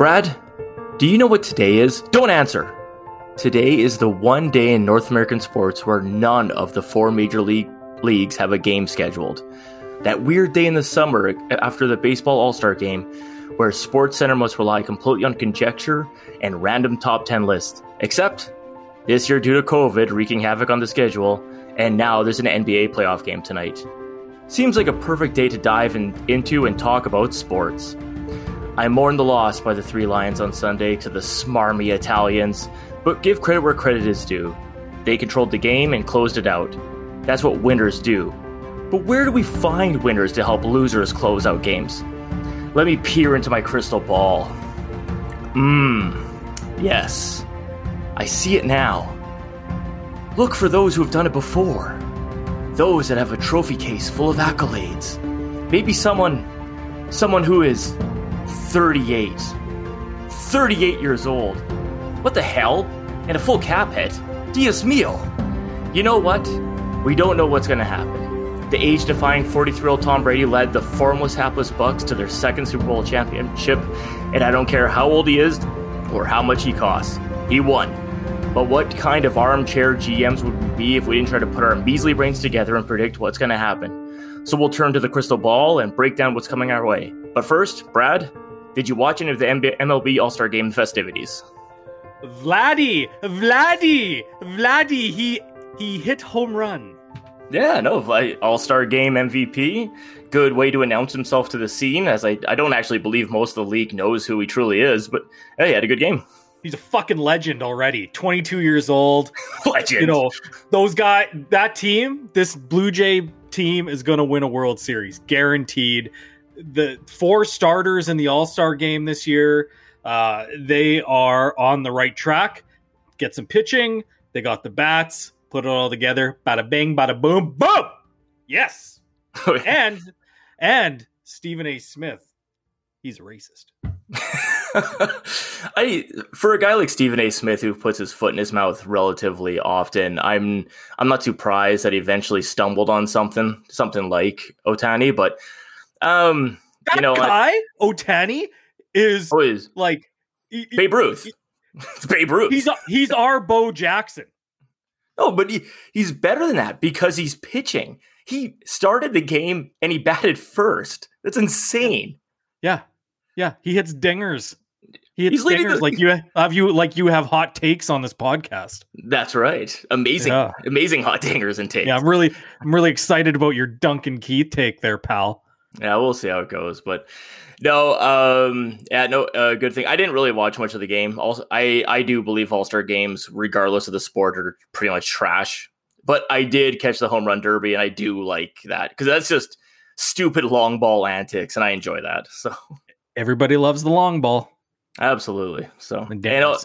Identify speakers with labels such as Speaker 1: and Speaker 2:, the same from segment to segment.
Speaker 1: Brad, do you know what today is? Don't answer. Today is the one day in North American sports where none of the four major league leagues have a game scheduled. That weird day in the summer after the baseball All Star game, where Sports Center must rely completely on conjecture and random top 10 lists. Except this year, due to COVID wreaking havoc on the schedule, and now there's an NBA playoff game tonight. Seems like a perfect day to dive in, into and talk about sports. I mourn the loss by the Three Lions on Sunday to the smarmy Italians, but give credit where credit is due. They controlled the game and closed it out. That's what winners do. But where do we find winners to help losers close out games? Let me peer into my crystal ball. Mmm, yes. I see it now. Look for those who have done it before. Those that have a trophy case full of accolades. Maybe someone someone who is 38. 38 years old. What the hell? And a full cap hit? Dios mio. You know what? We don't know what's going to happen. The age defying 43 year old Tom Brady led the formless, hapless Bucs to their second Super Bowl championship, and I don't care how old he is or how much he costs. He won. But what kind of armchair GMs would we be if we didn't try to put our measly brains together and predict what's going to happen? So we'll turn to the crystal ball and break down what's coming our way. But first, Brad, did you watch any of the MLB All Star Game festivities?
Speaker 2: Vladdy, Vladdy, Vladdy, he he hit home run.
Speaker 1: Yeah, no, All Star Game MVP. Good way to announce himself to the scene, as I, I don't actually believe most of the league knows who he truly is, but hey, he had a good game.
Speaker 2: He's a fucking legend already. 22 years old.
Speaker 1: legend.
Speaker 2: You know, those guys, that team, this Blue Jay team is going to win a World Series, guaranteed. The four starters in the All Star game this year, uh, they are on the right track. Get some pitching. They got the bats put it all together. Bada bing, bada boom, boom. Yes. and and Stephen A. Smith, he's a racist.
Speaker 1: I for a guy like Stephen A. Smith who puts his foot in his mouth relatively often, I'm I'm not surprised that he eventually stumbled on something something like Ohtani, but um
Speaker 2: that
Speaker 1: you know
Speaker 2: guy Ohtani is,
Speaker 1: oh, is
Speaker 2: like
Speaker 1: Babe Ruth. He, it's Babe Ruth.
Speaker 2: He's he's our Bo Jackson.
Speaker 1: No, but he, he's better than that because he's pitching. He started the game and he batted first. That's insane.
Speaker 2: Yeah, yeah. He hits dingers. He hits he's dingers the- like you have you like you have hot takes on this podcast.
Speaker 1: That's right. Amazing, yeah. amazing hot dingers and takes.
Speaker 2: Yeah, I'm really I'm really excited about your Duncan Keith take there, pal.
Speaker 1: Yeah, we'll see how it goes, but no, um, yeah, no, uh, good thing. I didn't really watch much of the game. Also, I I do believe All Star games, regardless of the sport, are pretty much trash. But I did catch the home run derby, and I do like that because that's just stupid long ball antics, and I enjoy that. So
Speaker 2: everybody loves the long ball.
Speaker 1: Absolutely. So and, and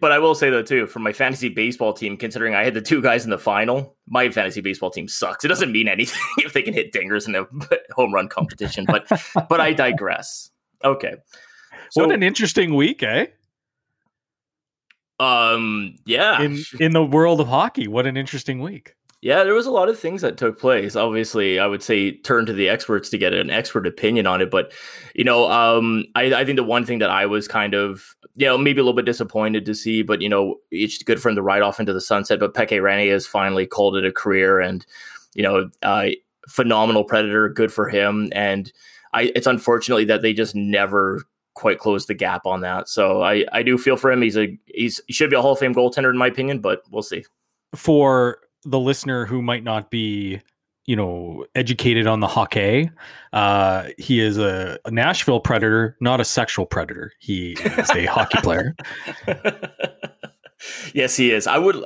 Speaker 1: but I will say though too, for my fantasy baseball team, considering I had the two guys in the final, my fantasy baseball team sucks. It doesn't mean anything if they can hit dingers in a home run competition. But but I digress. Okay.
Speaker 2: So, what an interesting week, eh?
Speaker 1: Um. Yeah.
Speaker 2: In in the world of hockey, what an interesting week.
Speaker 1: Yeah, there was a lot of things that took place. Obviously, I would say turn to the experts to get an expert opinion on it. But you know, um, I, I think the one thing that I was kind of, you know, maybe a little bit disappointed to see, but you know, it's good for him to ride off into the sunset. But Pekka Rinne has finally called it a career, and you know, uh, phenomenal predator, good for him. And I, it's unfortunately that they just never quite closed the gap on that. So I, I do feel for him. He's a he's he should be a Hall of Fame goaltender in my opinion, but we'll see.
Speaker 2: For the listener who might not be you know educated on the hockey uh he is a, a, nashville predator not a sexual predator he is a hockey player
Speaker 1: yes he is i would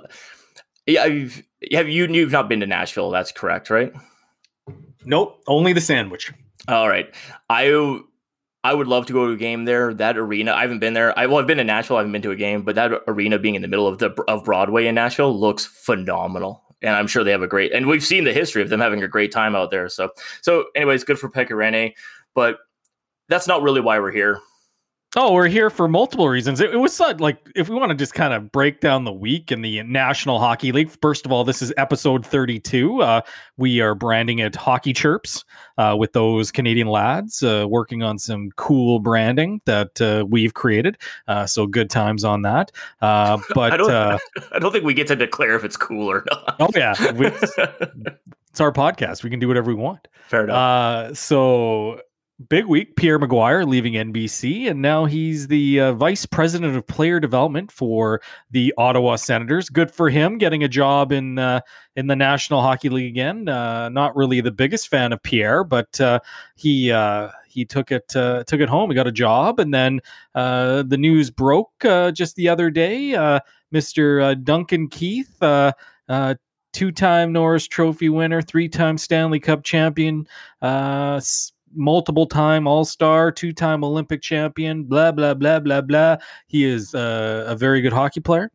Speaker 1: yeah I've, have you you've not been to nashville that's correct right
Speaker 2: nope only the sandwich
Speaker 1: all right i I would love to go to a game there. That arena, I haven't been there. I well, I've been to Nashville. I haven't been to a game, but that arena being in the middle of the of Broadway in Nashville looks phenomenal and I'm sure they have a great. And we've seen the history of them having a great time out there. So, so anyways, good for Pekka Rinne, but that's not really why we're here.
Speaker 2: Oh, we're here for multiple reasons. It, it was such, like if we want to just kind of break down the week in the National Hockey League. First of all, this is episode 32. Uh, we are branding it Hockey Chirps uh, with those Canadian lads uh, working on some cool branding that uh, we've created. Uh, so good times on that. Uh, but
Speaker 1: I don't, I don't think we get to declare if it's cool or not.
Speaker 2: Oh yeah, we, it's our podcast. We can do whatever we want.
Speaker 1: Fair enough.
Speaker 2: so big week. Pierre McGuire leaving NBC, and now he's the uh, vice president of player development for the Ottawa Senators. Good for him, getting a job in uh, in the National Hockey League again. Uh, not really the biggest fan of Pierre, but uh, he uh, he took it uh, took it home. He got a job, and then the news broke just the other day. Mister Duncan Keith. Two-time Norris Trophy winner, three-time Stanley Cup champion, uh, multiple time All Star, two time Olympic champion, blah, blah, blah, blah, blah. He is uh, a very good hockey player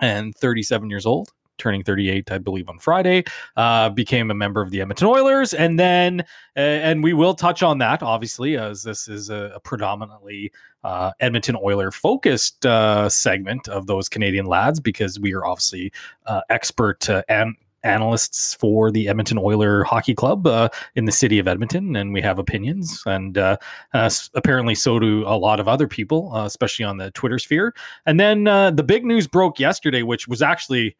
Speaker 2: and 37 years old. Turning 38, I believe, on Friday, uh, became a member of the Edmonton Oilers, and then, uh, and we will touch on that, obviously, as this is a, a predominantly uh, Edmonton Oiler focused uh, segment of those Canadian lads, because we are obviously uh, expert uh, and analysts for the Edmonton Oiler Hockey Club uh, in the city of Edmonton, and we have opinions. And uh, uh, apparently, so do a lot of other people, uh, especially on the Twitter sphere. And then uh, the big news broke yesterday, which was actually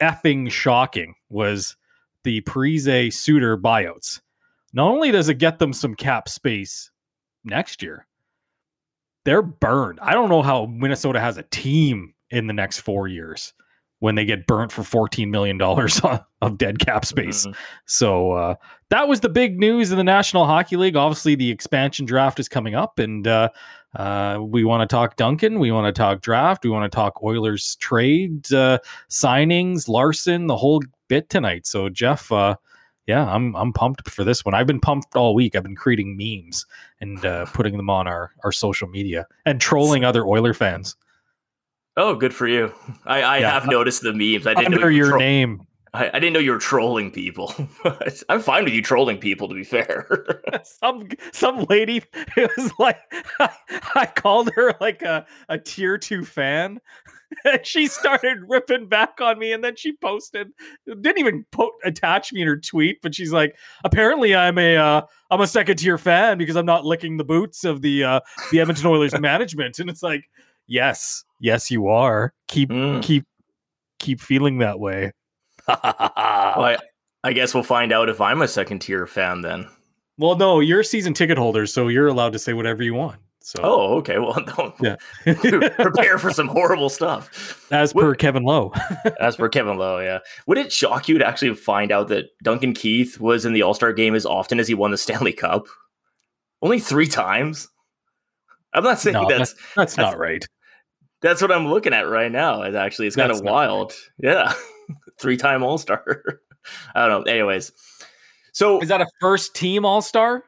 Speaker 2: effing shocking, was the Parise Suter buyouts. Not only does it get them some cap space next year, they're burned. I don't know how Minnesota has a team in the next four years when they get burnt for $14 million of dead cap space. Mm-hmm. So uh, that was the big news in the National Hockey League. Obviously, the expansion draft is coming up, and uh, uh, we want to talk Duncan. We want to talk draft. We want to talk Oilers trade, uh, signings, Larsson, the whole bit tonight. So, Jeff, uh, yeah, I'm I'm pumped for this one. I've been pumped all week. I've been creating memes and uh, putting them on our, our social media and trolling other Oiler fans.
Speaker 1: Oh, good for you. I, I yeah. have noticed the memes. I
Speaker 2: didn't Under know you your tro- name.
Speaker 1: I, I, didn't know you were trolling people. I'm fine with you trolling people, to be fair.
Speaker 2: some some lady it was like I, I called her like a, a tier two fan. And she started ripping back on me, and then she posted, didn't even po- attach me in her tweet, but she's like, "Apparently, I'm a am uh, a second tier fan because I'm not licking the boots of the uh, the Edmonton Oilers management." And it's like, yes, yes, you are. Keep mm. keep keep feeling that way.
Speaker 1: well, I, I guess we'll find out if I'm a second tier fan then.
Speaker 2: Well, no, you're a season ticket holder, so you're allowed to say whatever you want. So,
Speaker 1: oh, okay. Well, don't yeah. prepare for some horrible stuff.
Speaker 2: As per Kevin Lowe.
Speaker 1: as per Kevin Lowe, yeah. Would it shock you to actually find out that Duncan Keith was in the All Star game as often as he won the Stanley Cup? Only three times. I'm not saying no, that's,
Speaker 2: that's, that's not right.
Speaker 1: That's what I'm looking at right now. It actually it's kind of wild. Right. Yeah, three time All Star. I don't know. Anyways, so
Speaker 2: is that a first team All Star?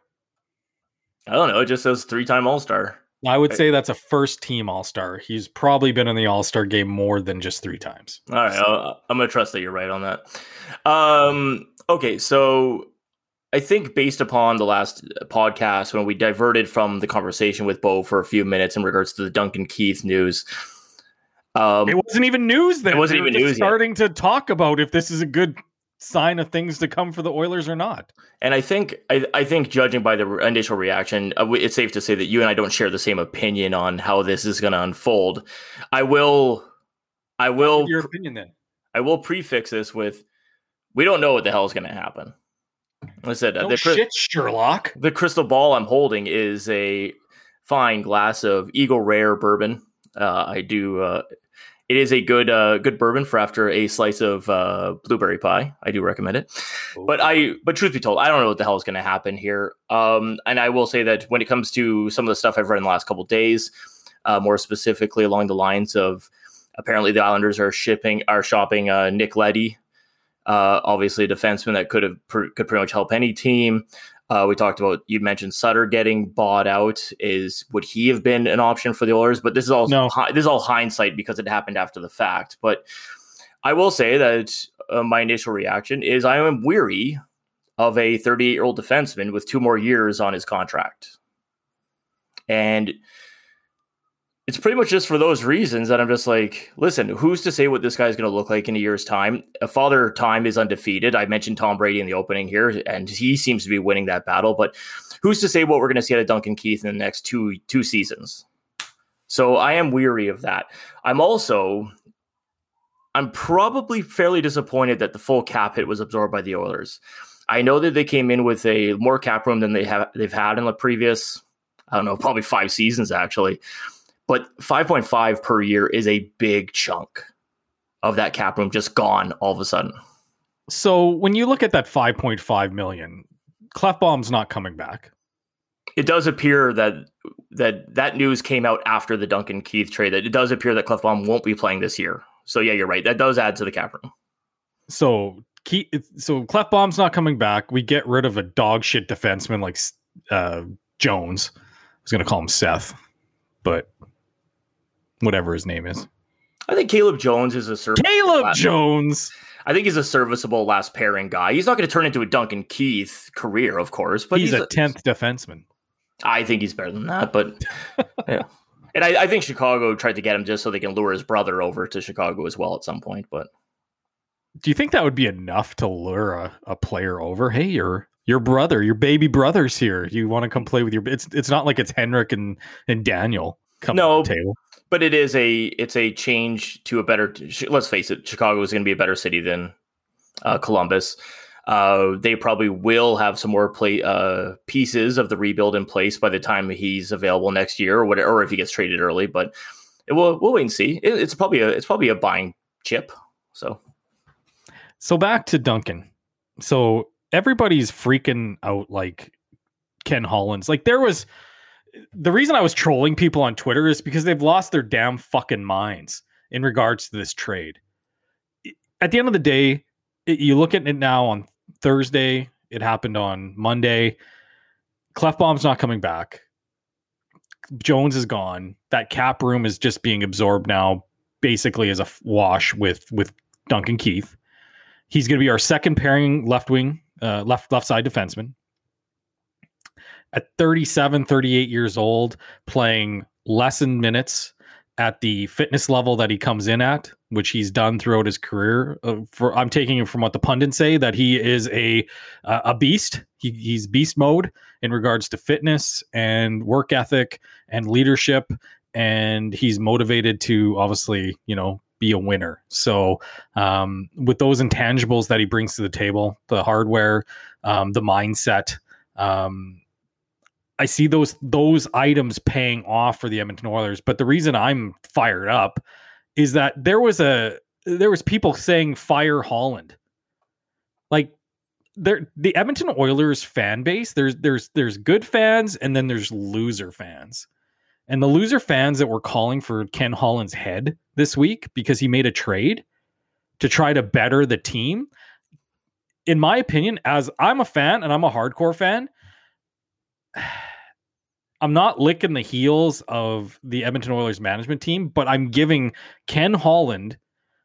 Speaker 1: I don't know. It just says three time All Star.
Speaker 2: I would say that's a first team All Star. He's probably been in the All Star game more than just three times.
Speaker 1: All right, so. I'm gonna trust that you're right on that. Um, okay, so I think based upon the last podcast when we diverted from the conversation with Bo for a few minutes in regards to the Duncan Keith news.
Speaker 2: Um, it wasn't even news then. It wasn't even news. Starting yet. to talk about if this is a good sign of things to come for the Oilers or not.
Speaker 1: And I think I, I think judging by the initial reaction, uh, it's safe to say that you and I don't share the same opinion on how this is going to unfold. I will, I will.
Speaker 2: Your opinion then.
Speaker 1: I will prefix this with, we don't know what the hell is going to happen. I said
Speaker 2: no the shit, Sherlock.
Speaker 1: The crystal ball I'm holding is a fine glass of Eagle Rare bourbon. Uh, I do. Uh, it is a good uh, good bourbon for after a slice of uh, blueberry pie. I do recommend it. Ooh. But I, but truth be told, I don't know what the hell is going to happen here. Um, and I will say that when it comes to some of the stuff I've read in the last couple days, uh, more specifically along the lines of apparently the Islanders are shipping are shopping uh, Nick Leddy uh, obviously, a defenseman that could have pr- could pretty much help any team. Uh, we talked about you mentioned Suter getting bought out. Is would he have been an option for the Oilers? But this is all no. hi- this is all hindsight because it happened after the fact. But I will say that uh, my initial reaction is I am weary of a 38 year old defenseman with two more years on his contract. And it's pretty much just for those reasons that I'm just like, listen, who's to say what this guy's going to look like in a year's time? Father time is undefeated. I mentioned Tom Brady in the opening here, and he seems to be winning that battle. But who's to say what we're going to see out of Duncan Keith in the next two two seasons? So I am weary of that. I'm also, I'm probably fairly disappointed that the full cap hit was absorbed by the Oilers. I know that they came in with a more cap room than they have they've had in the previous, I don't know, probably five seasons actually. But 5.5 per year is a big chunk of that cap room just gone all of a sudden.
Speaker 2: So when you look at that 5.5 million, Klefbom's not coming back.
Speaker 1: It does appear that that that news came out after the Duncan Keith trade. That it does appear that Klefbom won't be playing this year. So yeah, you're right. That does add to the cap room.
Speaker 2: So Keith, so Klefbom's not coming back. We get rid of a dog shit defenseman like uh, Jones. I was going to call him Seth, but whatever his name is.
Speaker 1: I think Caleb Jones is a
Speaker 2: serviceable Caleb last, Jones.
Speaker 1: I think he's a serviceable last pairing guy. He's not going to turn into a Duncan Keith career, of course, but
Speaker 2: he's, he's a tenth defenseman.
Speaker 1: I think he's better than that, but yeah. And I, I, think Chicago tried to get him just so they can lure his brother over to Chicago as well at some point. But
Speaker 2: do you think that would be enough to lure a, a player over? Hey, your your brother, your baby brother's here. You want to come play with your? It's it's not like it's Henrik and and Daniel coming no, to the table
Speaker 1: but it is a it's a change to a better. Let's face it, Chicago is going to be a better city than uh, Columbus. Uh, they probably will have some more play uh, pieces of the rebuild in place by the time he's available next year, or whatever, or if he gets traded early. But it will we'll wait and see. It, it's probably a it's probably a buying chip. So,
Speaker 2: so back to Duncan. So everybody's freaking out like Ken Holland. Like there was the reason I was trolling people on Twitter is because they've lost their damn fucking minds in regards to this trade. At the end of the day, it, you look at it now on Thursday, it happened on Monday. Klefbom's not coming back. Jones is gone. That cap room is just being absorbed now, basically as a wash with with Duncan Keith. He's going to be our second pairing left wing, uh, left left side defenseman at 37, 38 years old, playing less than minutes at the fitness level that he comes in at, which he's done throughout his career. Uh, for I'm taking it from what the pundits say that he is a uh, a beast. He, he's beast mode in regards to fitness and work ethic and leadership, and he's motivated to obviously you know be a winner. So um, with those intangibles that he brings to the table, the hardware, um, the mindset. Um, I see those those items paying off for the Edmonton Oilers. But the reason I'm fired up is that there was a there was people saying fire Holland. Like there the Edmonton Oilers fan base, there's there's there's good fans and then there's loser fans. And the loser fans that were calling for Ken Holland's head this week because he made a trade to try to better the team. In my opinion, as I'm a fan and I'm a hardcore fan, I'm not licking the heels of the Edmonton Oilers management team, but I'm giving Ken Holland,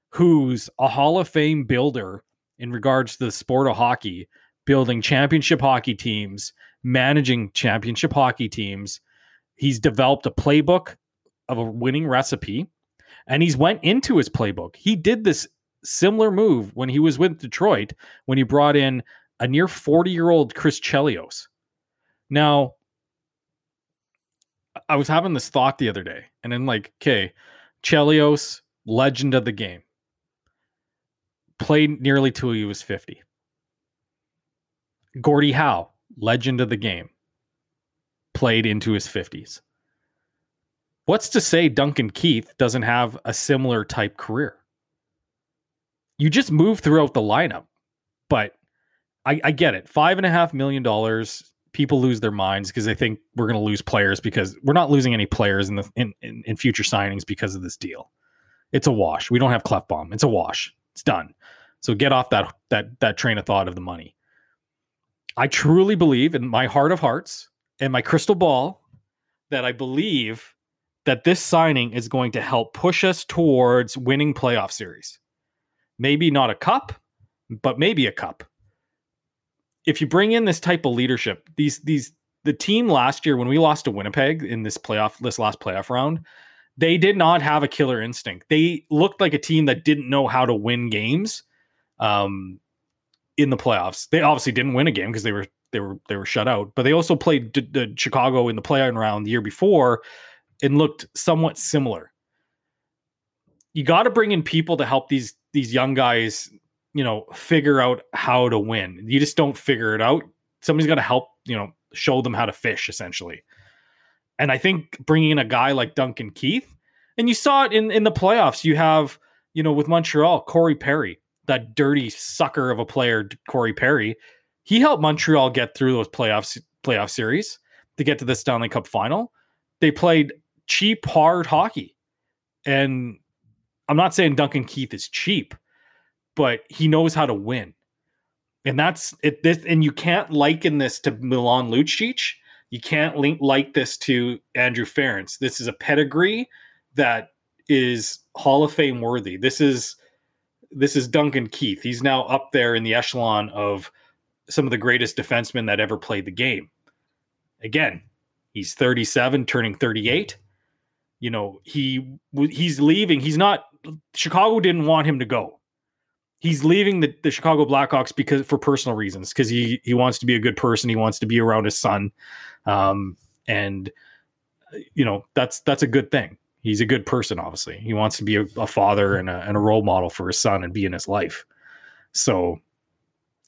Speaker 2: who's a Hall of Fame builder in regards to the sport of hockey, building championship hockey teams, managing championship hockey teams. He's developed a playbook of a winning recipe and he's went into his playbook. He did this similar move when he was with Detroit when he brought in a near 40-year-old Chris Chelios. Now, I was having this thought the other day, and then like, okay, Chelios, legend of the game, played nearly till he was 50. Gordie Howe, legend of the game, played into his 50s. What's to say Duncan Keith doesn't have a similar type career? You just move throughout the lineup, but I, I get it. Five and a half million dollars people lose their minds because they think we're going to lose players because we're not losing any players in the in, in, in, future signings because of this deal. It's a wash. We don't have Klefbom. It's a wash. It's done. So get off that that that train of thought of the money. I truly believe in my heart of hearts and my crystal ball that I believe that this signing is going to help push us towards winning playoff series. Maybe not a cup, but maybe a cup if you bring in this type of leadership, these these the team last year when we lost to Winnipeg in this playoff this last playoff round, they did not have a killer instinct. They looked like a team that didn't know how to win games um, in the playoffs. They obviously didn't win a game because they were they were they were shut out, but they also played d- d- Chicago in the play-in round the year before and looked somewhat similar. You got to bring in people to help these these young guys, you know, figure out how to win. You just don't figure it out. Somebody's got to help, you know, show them how to fish essentially. And I think bringing in a guy like Duncan Keith, and you saw it in in the playoffs. You have, you know, with Montreal, Corey Perry, that dirty sucker of a player, Corey Perry. He helped Montreal get through those playoffs playoff series to get to the Stanley Cup final. They played cheap, hard hockey. And I'm not saying Duncan Keith is cheap, but he knows how to win. And that's it. This and you can't liken this to Milan Lucic you can't link like this to Andrew Ference. This is a pedigree that is Hall of Fame worthy. This is this is Duncan Keith. He's now up there in the echelon of some of the greatest defensemen that ever played the game. Again, he's 37 turning 38. You know, he he's leaving. He's not Chicago didn't want him to go he's leaving the, the Chicago Blackhawks because for personal reasons because he he wants to be a good person. He wants to be around his son. Um, and you know that's that's a good thing. He's a good person obviously. He wants to be a, a father and a, and a role model for his son and be in his life. So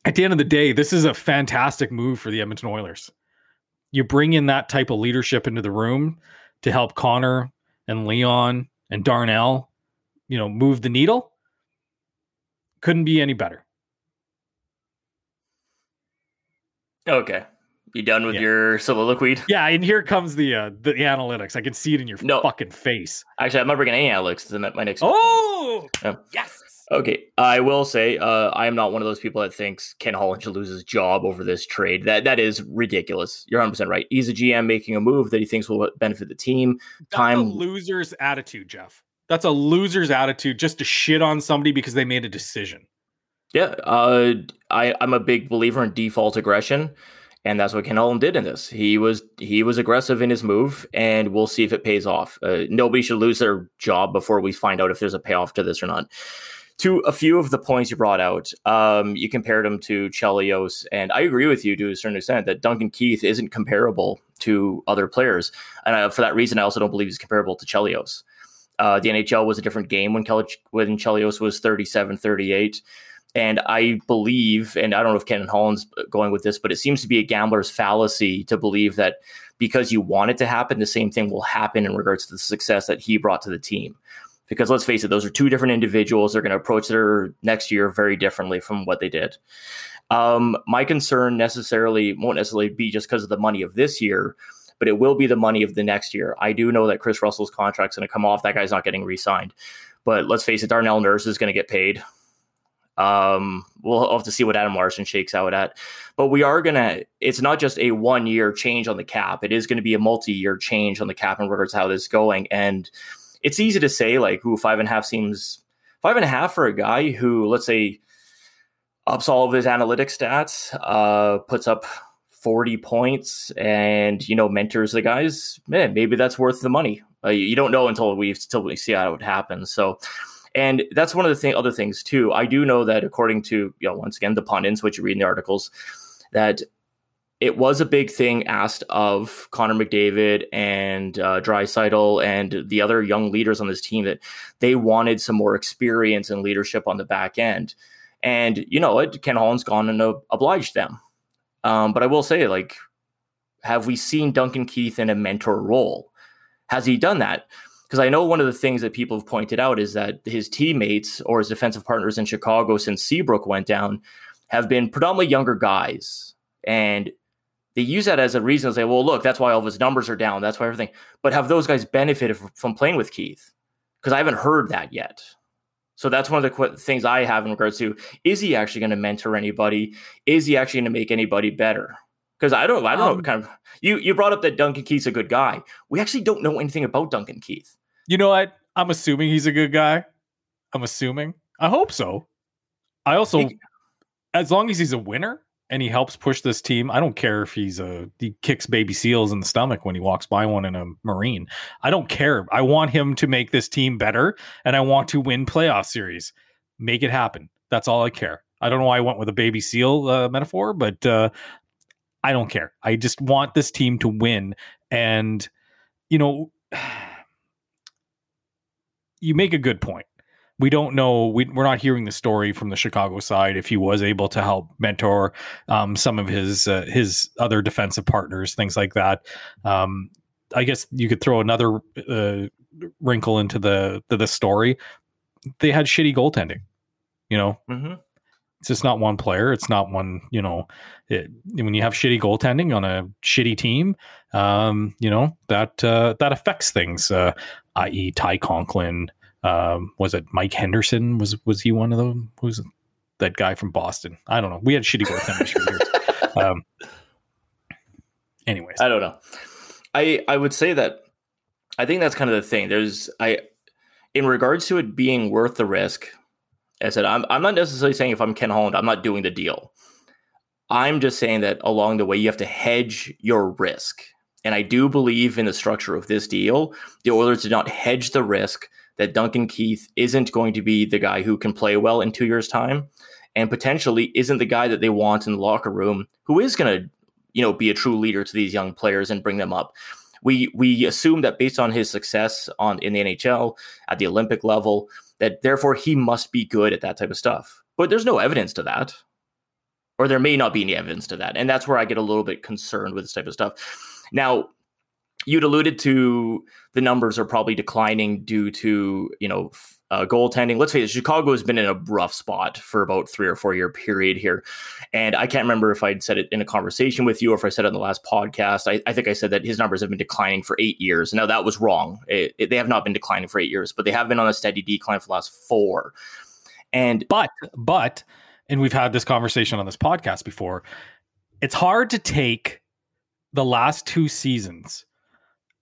Speaker 2: at the end of the day this is a fantastic move for the Edmonton Oilers. You bring in that type of leadership into the room to help Connor and Leon and Darnell you know move the needle couldn't be any better.
Speaker 1: Okay. You done with yeah. your soliloquy?
Speaker 2: Yeah, and here comes the uh, the analytics. I can see it in your no. fucking face.
Speaker 1: Actually, I'm not bringing any analytics to my next.
Speaker 2: Oh, yes.
Speaker 1: Okay, I will say uh, I am not one of those people that thinks Ken Holland should lose his job over this trade. That that is ridiculous. You're 100 percent right. He's a GM making a move that he thinks will benefit the team.
Speaker 2: That's Time loser's attitude, Jeff. That's a loser's attitude just to shit on somebody because they made a decision.
Speaker 1: Yeah, uh, I, I'm a big believer in default aggression, and that's what Ken Holland did in this. He was he was aggressive in his move, and we'll see if it pays off. Uh, nobody should lose their job before we find out if there's a payoff to this or not. To a few of the points you brought out, um, you compared him to Chelios, and I agree with you to a certain extent that Duncan Keith isn't comparable to other players, and I, for that reason, I also don't believe he's comparable to Chelios. Uh, the NHL was a different game when, Kel- when Chelios was 37 38. And I believe, and I don't know if Ken Holland's going with this, but it seems to be a gambler's fallacy to believe that because you want it to happen, the same thing will happen in regards to the success that he brought to the team. Because let's face it, those are two different individuals. They're going to approach their next year very differently from what they did. Um, my concern necessarily won't necessarily be just because of the money of this year, but it will be the money of the next year. I do know that Kris Russell's contract's going to come off. That guy's not getting re-signed. But let's face it, Darnell Nurse is going to get paid. Um, we'll have to see what Adam Larsson shakes out at. But we are going to, it's not just a one year change on the cap. It is going to be a multi year change on the cap in regards to how this is going. And it's easy to say, like, who five and a half seems five and a half for a guy who, let's say, ups all of his analytic stats, uh, puts up 40 points and you know mentors the guys man maybe that's worth the money uh, you don't know until we until we see how it happens so and that's one of the thing, other things too i do know that according to you know once again the pundits which you read in the articles that it was a big thing asked of Connor McDavid and uh, Draisaitl and the other young leaders on this team that they wanted some more experience and leadership on the back end. And you know what? Ken Holland's gone and uh, obliged them. Um, but I will say, like, have we seen Duncan Keith in a mentor role? Has he done that? Because I know one of the things that people have pointed out is that his teammates or his defensive partners in Chicago since Seabrook went down have been predominantly younger guys. And they use that as a reason to say, well, look, that's why all of his numbers are down. That's why everything. But have those guys benefited from playing with Keith? Because I haven't heard that yet. So that's one of the qu- things I have in regards to is he actually going to mentor anybody? Is he actually going to make anybody better? Because I don't, I don't um, know. Kind of, you you brought up that Duncan Keith's a good guy. We actually don't know anything about Duncan Keith.
Speaker 2: You know what? I'm assuming he's a good guy. I'm assuming. I hope so. I also, he, as long as he's a winner, and he helps push this team. I don't care if he's a he kicks baby seals in the stomach when he walks by one in a marine. I don't care. I want him to make this team better and I want to win playoff series. Make it happen. That's all I care. I don't know why I went with a baby seal uh, metaphor, but uh, I don't care. I just want this team to win and you know you make a good point we don't know we, we're not hearing the story from the chicago side if he was able to help mentor um, some of his uh, his other defensive partners things like that. Um, i guess you could throw another uh, wrinkle into the, the, the story. They had shitty goaltending you know? Mm-hmm. it's just not one player. It's not one you know it, when you have shitty goaltending on a shitty team um, you know that uh, that affects things uh, i.e ty conklin um, was it Mike Henderson? Was was he one of them? Who's that guy from Boston? I don't know. We had shitty goaltenders for years. Um, anyways,
Speaker 1: I don't know. I I would say that I think that's kind of the thing. There's I in regards to it being worth the risk. I said I'm I'm not necessarily saying if I'm Ken Holland, I'm not doing the deal. I'm just saying that along the way you have to hedge your risk. And I do believe in the structure of this deal. The Oilers did not hedge the risk that Duncan Keith isn't going to be the guy who can play well in two years' time, and potentially isn't the guy that they want in the locker room who is going to, you know, be a true leader to these young players and bring them up. We we assume that based on his success on in the NHL at the Olympic level, that therefore he must be good at that type of stuff. But there's no evidence to that. Or there may not be any evidence to that. And that's where I get a little bit concerned with this type of stuff. Now, you'd alluded to the numbers are probably declining due to you know uh, goaltending. Let's face it, Chicago has been in a rough spot for about three or four year period here, and I can't remember if I'd said it in a conversation with you or if I said it in the last podcast. I, I think I said that his numbers have been declining for eight years. Now that was wrong. It, it, they have not been declining for eight years, but they have been on a steady decline for the last four. And
Speaker 2: but but and we've had this conversation on this podcast before. It's hard to take the last two seasons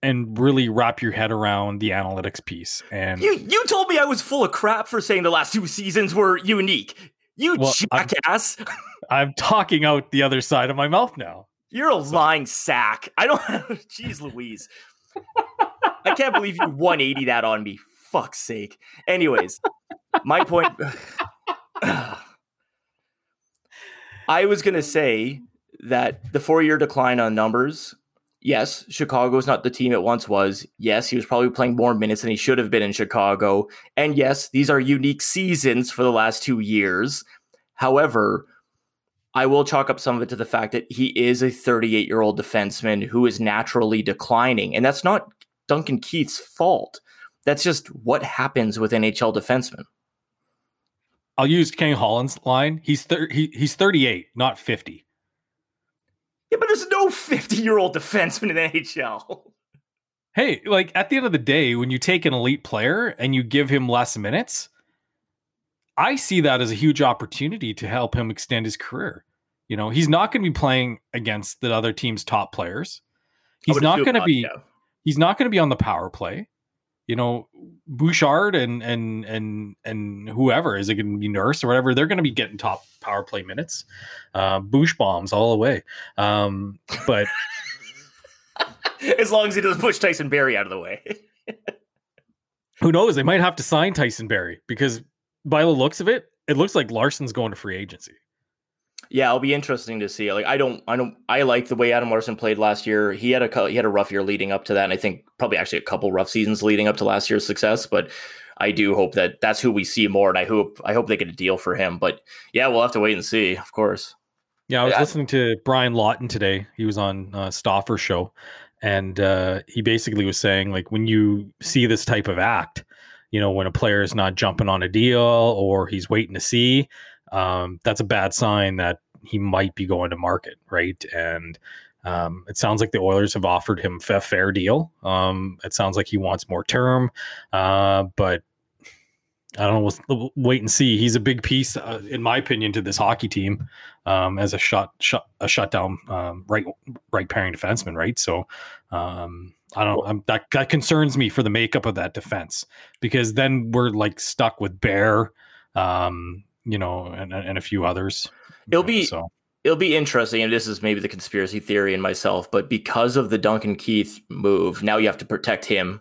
Speaker 2: and really wrap your head around the analytics piece. And
Speaker 1: you you told me I was full of crap for saying the last two seasons were unique. You well, jackass.
Speaker 2: I'm, I'm, talking out the other side of my mouth now.
Speaker 1: You're a so. lying sack. I don't jeez Louise. I can't believe you 180 that on me. Fuck's sake. Anyways, my point I was going to say that the four year decline on numbers yes, Chicago is not the team it once was. Yes, he was probably playing more minutes than he should have been in Chicago. And yes, these are unique seasons for the last two years. However, I will chalk up some of it to the fact that he is a 38 year old defenseman who is naturally declining. And that's not Duncan Keith's fault. That's just what happens with NHL defensemen.
Speaker 2: I'll use Ken Holland's line. He's thir- he, he's 38, not 50.
Speaker 1: Yeah, but there's no 50 year old defenseman in the NHL.
Speaker 2: Hey, like at the end of the day, when you take an elite player and you give him less minutes, I see that as a huge opportunity to help him extend his career. You know, he's not going to be playing against the other team's top players. He's not going to be. He's not going to be on the power play you know, Bouchard and and and and whoever is it going to be Nurse or whatever, they're going to be getting top power play minutes, uh, Boosh bombs all the way. Um, but
Speaker 1: as long as he doesn't push Tyson Barrie out of the way,
Speaker 2: who knows? They might have to sign Tyson Barrie because by the looks of it, it looks like Larsson's going to free agency.
Speaker 1: Yeah, it'll be interesting to see. Like I don't, I don't, I like the way Adam Larsson played last year. He had a he had a rough year leading up to that, and I think probably actually a couple rough seasons leading up to last year's success. But I do hope that that's who we see more, and I hope I hope they get a deal for him. But yeah, we'll have to wait and see, of course.
Speaker 2: Yeah, I was yeah. listening to Brian Lawton today. He was on uh, Stauffer show, and uh, he basically was saying like when you see this type of act, you know, when a player is not jumping on a deal or he's waiting to see um, that's a bad sign that he might be going to market, right? And um, it sounds like the Oilers have offered him a fair deal. Um, it sounds like he wants more term, uh, but I don't know. We'll, wait and see. He's a big piece, uh, in my opinion, to this hockey team um, as a shut, shut a shutdown um, right right pairing defenseman. Right, so um, I don't. I'm, that that concerns me for the makeup of that defense because then we're like stuck with Bear, um, you know, and, and a few others.
Speaker 1: It'll be so. it'll be interesting, and this is maybe the conspiracy theory in myself, but because of the Duncan Keith move, now you have to protect him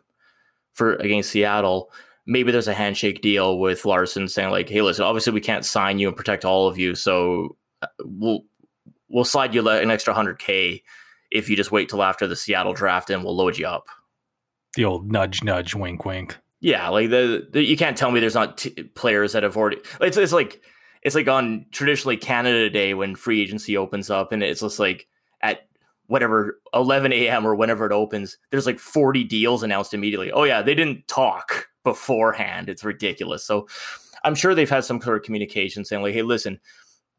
Speaker 1: for against Seattle. Maybe there's a handshake deal with Larsson saying like, "Hey, listen, obviously we can't sign you and protect all of you, so uh, we'll we'll slide you an extra hundred k if you just wait till after the Seattle draft and we'll load you up."
Speaker 2: The old nudge, nudge, wink, wink.
Speaker 1: Yeah, like the, the you can't tell me there's not t- players that have already. It's it's like it's like on traditionally Canada Day when free agency opens up, and it's just like at whatever 11 a.m. or whenever it opens, there's like 40 deals announced immediately. Oh yeah, they didn't talk beforehand. It's ridiculous. So I'm sure they've had some sort of communication saying like, hey, listen,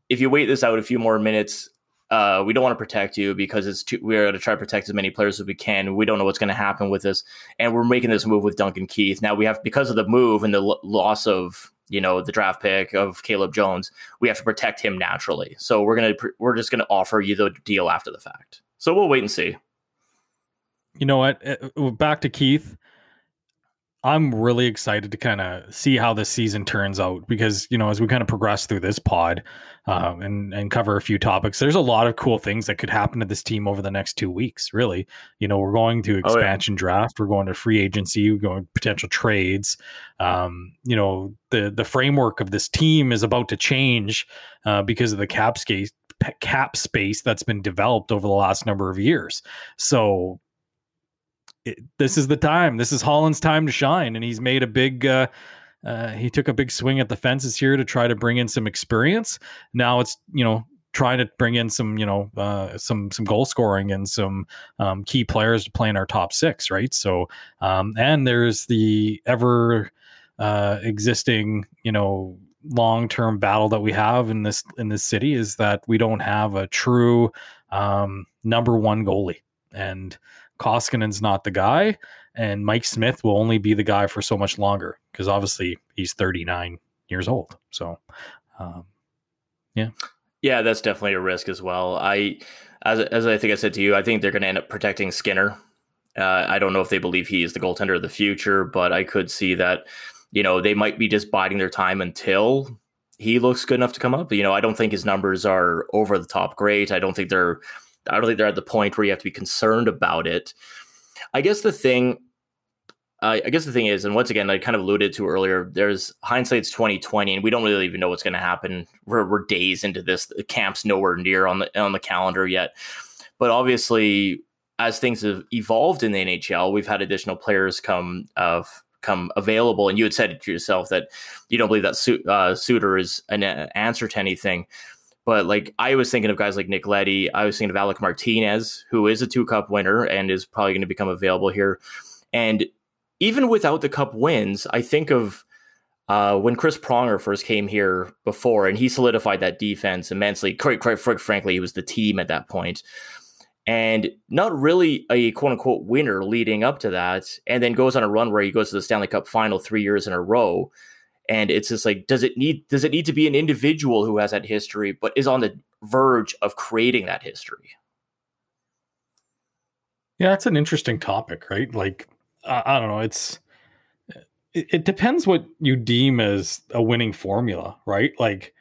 Speaker 1: if you wait this out a few more minutes, uh, we don't want to protect you because it's too, we're going to try to protect as many players as we can. We don't know what's going to happen with this, and we're making this move with Duncan Keith. Now we have because of the move and the l- loss of you know the draft pick of Caleb Jones, we have to protect him naturally. So we're gonna we're just gonna offer you the deal after the fact. So we'll wait and see.
Speaker 2: You know what? Uh, back to Keith. I'm really excited to kind of see how this season turns out because you know as we kind of progress through this pod um, and and cover a few topics, there's a lot of cool things that could happen to this team over the next two weeks. Really, you know, we're going to expansion oh, yeah. draft, we're going to free agency, we're going to potential trades. Um, you know, the the framework of this team is about to change uh, because of the cap space cap space that's been developed over the last number of years. So it, this is the time. This is Holland's time to shine, and he's made a big. Uh, uh, he took a big swing at the fences here to try to bring in some experience. Now it's you know trying to bring in some you know uh, some some goal scoring and some um, key players to play in our top six, right? So um, and there's the ever uh, existing you know long term battle that we have in this in this city is that we don't have a true um, number one goalie and Koskinen's not the guy, and Mike Smith will only be the guy for so much longer because obviously he's 39 years old. So, um, yeah,
Speaker 1: yeah, that's definitely a risk as well. I, as as I think I said to you, I think they're going to end up protecting Skinner. Uh, I don't know if they believe he is the goaltender of the future, but I could see that. You know, they might be just biding their time until he looks good enough to come up. You know, I don't think his numbers are over the top great. I don't think they're I don't think they're at the point where you have to be concerned about it. I guess the thing, uh, I guess the thing is, and once again, I kind of alluded to earlier. There's hindsight's twenty twenty, and we don't really even know what's going to happen. We're, we're days into this. The camp's nowhere near on the on the calendar yet, but obviously, as things have evolved in the NHL, we've had additional players come of uh, come available. And you had said to yourself that you don't believe that uh, Suter is an answer to anything. But like I was thinking of guys like Nick Leddy, I was thinking of Alec Martinez, who is a two cup winner and is probably going to become available here. And even without the cup wins, I think of uh, when Chris Pronger first came here before, and he solidified that defense immensely. Quite, quite frankly, he was the team at that point, and not really a quote unquote winner leading up to that. And then goes on a run where he goes to the Stanley Cup final three years in a row and it's just like does it need does it need to be an individual who has that history but is on the verge of creating that history?
Speaker 2: Yeah that's an interesting topic right? Like i, I don't know it's it, it depends what you deem as a winning formula right? Like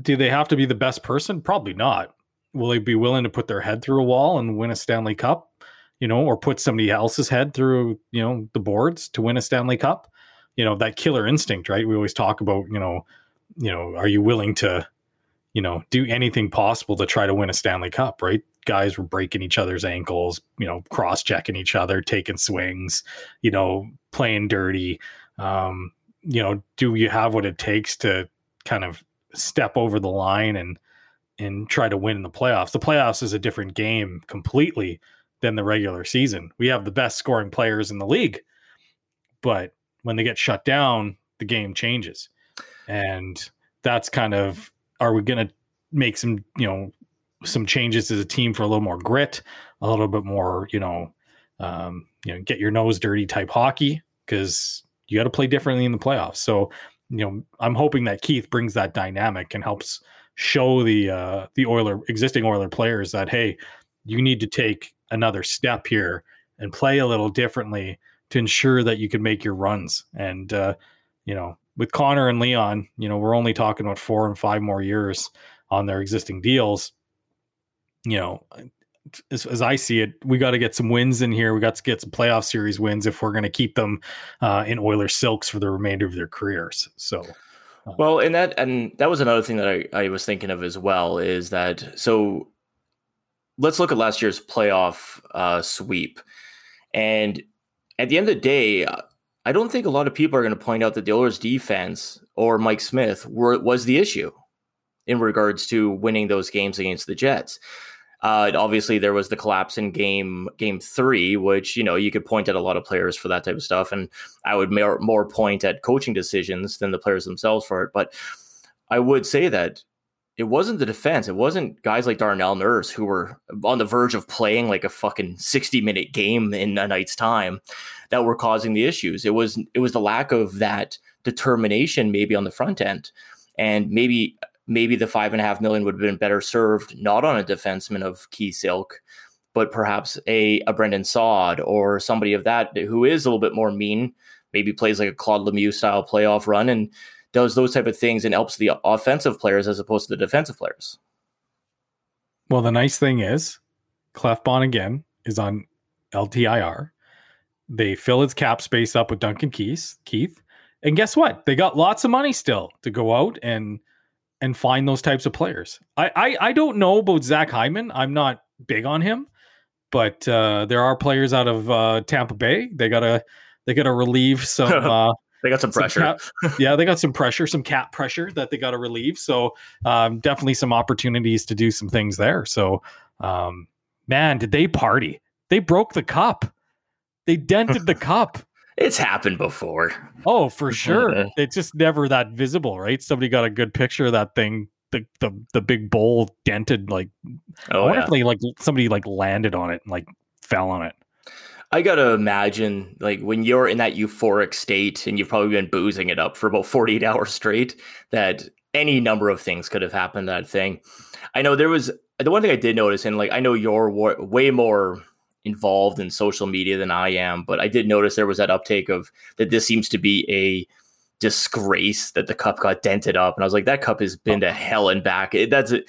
Speaker 2: do they have to be the best person? Probably not. Will they be willing to put their head through a wall and win a stanley cup you know or put somebody else's head through you know the boards to win a stanley cup you know that killer instinct right? We always talk about you know you know are you willing to you know do anything possible to try to win a stanley cup right? Guys were breaking each other's ankles you know cross checking each other taking swings you know playing dirty. Um you know do you have what it takes to kind of step over the line and and try to win in the playoffs? The playoffs is a different game completely than the regular season. We have the best scoring players in the league but when they get shut down, the game changes. And that's kind of are we going to make some, you know, some changes as a team for a little more grit, a little bit more, you know, um, you know, get your nose dirty type hockey because you got to play differently in the playoffs. So, you know, I'm hoping that Keith brings that dynamic and helps show the uh, the Oiler existing Oiler players that hey, you need to take another step here and play a little differently to ensure that you can make your runs. And uh, you know, with Connor and Leon, you know, we're only talking about four and five more years on their existing deals. You know, as, as I see it, we got to get some wins in here. We got to get some playoff series wins if we're going to keep them uh, in Oilers silks for the remainder of their careers. So,
Speaker 1: uh, well, and that and that was another thing that I, I was thinking of as well is that so let's look at last year's playoff uh, sweep, and at the end of the day, I don't think a lot of people are going to point out that the Oilers defense or Mike Smith were was the issue in regards to winning those games against the Jets. Uh, obviously, there was the collapse in game game three, which you know you could point at a lot of players for that type of stuff, and I would more, more point at coaching decisions than the players themselves for it. But I would say that it wasn't the defense; it wasn't guys like Darnell Nurse who were on the verge of playing like a fucking sixty minute game in a night's time that were causing the issues. It was it was the lack of that determination, maybe on the front end, and maybe maybe the five and a half million would have been better served not on a defenseman of Keith's ilk, but perhaps a, a Brandon Saad or somebody of that who is a little bit more mean, maybe plays like a Claude Lemieux style playoff run. And does those type of things and helps the offensive players as opposed to the defensive players.
Speaker 2: Well, the nice thing is Klefbom again is on LTIR. They fill his cap space up with Duncan Keith. Keith. And guess what? They got lots of money still to go out and and find those types of players. I, I, I don't know about Zach Hyman. I'm not big on him, but uh, there are players out of uh, Tampa Bay. They gotta they gotta relieve some. Uh,
Speaker 1: they got some pressure.
Speaker 2: Some cap, yeah, they got some pressure, some cap pressure that they got to relieve. So um, definitely some opportunities to do some things there. So um, man, did they party? They broke the cup. They dented the cup.
Speaker 1: It's happened before.
Speaker 2: Oh, for sure. it's just never that visible, right? Somebody got a good picture of that thing. The the the big bowl dented like oh, I wonder yeah. if they like somebody like landed on it and like fell on it.
Speaker 1: I gotta imagine like when you're in that euphoric state and you've probably been boozing it up for about 48 hours straight, that any number of things could have happened that thing. I know there was the one thing I did notice, and like I know you're way more involved in social media than I am, but I did notice there was that uptake of that this seems to be a disgrace that the cup got dented up, and I was like, that cup has been oh. to hell and back. It, that's it.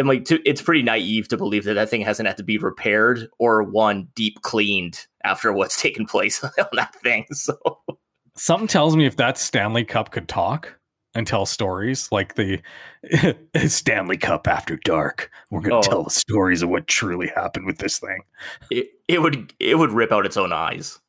Speaker 1: And like, to, it's pretty naive to believe that that thing hasn't had to be repaired or one deep cleaned after what's taken place on that thing. So
Speaker 2: something tells me if that Stanley Cup could talk, and tell stories like the Stanley Cup after dark. We're going to oh. tell the stories of what truly happened with this thing.
Speaker 1: It, it would it would rip out its own eyes.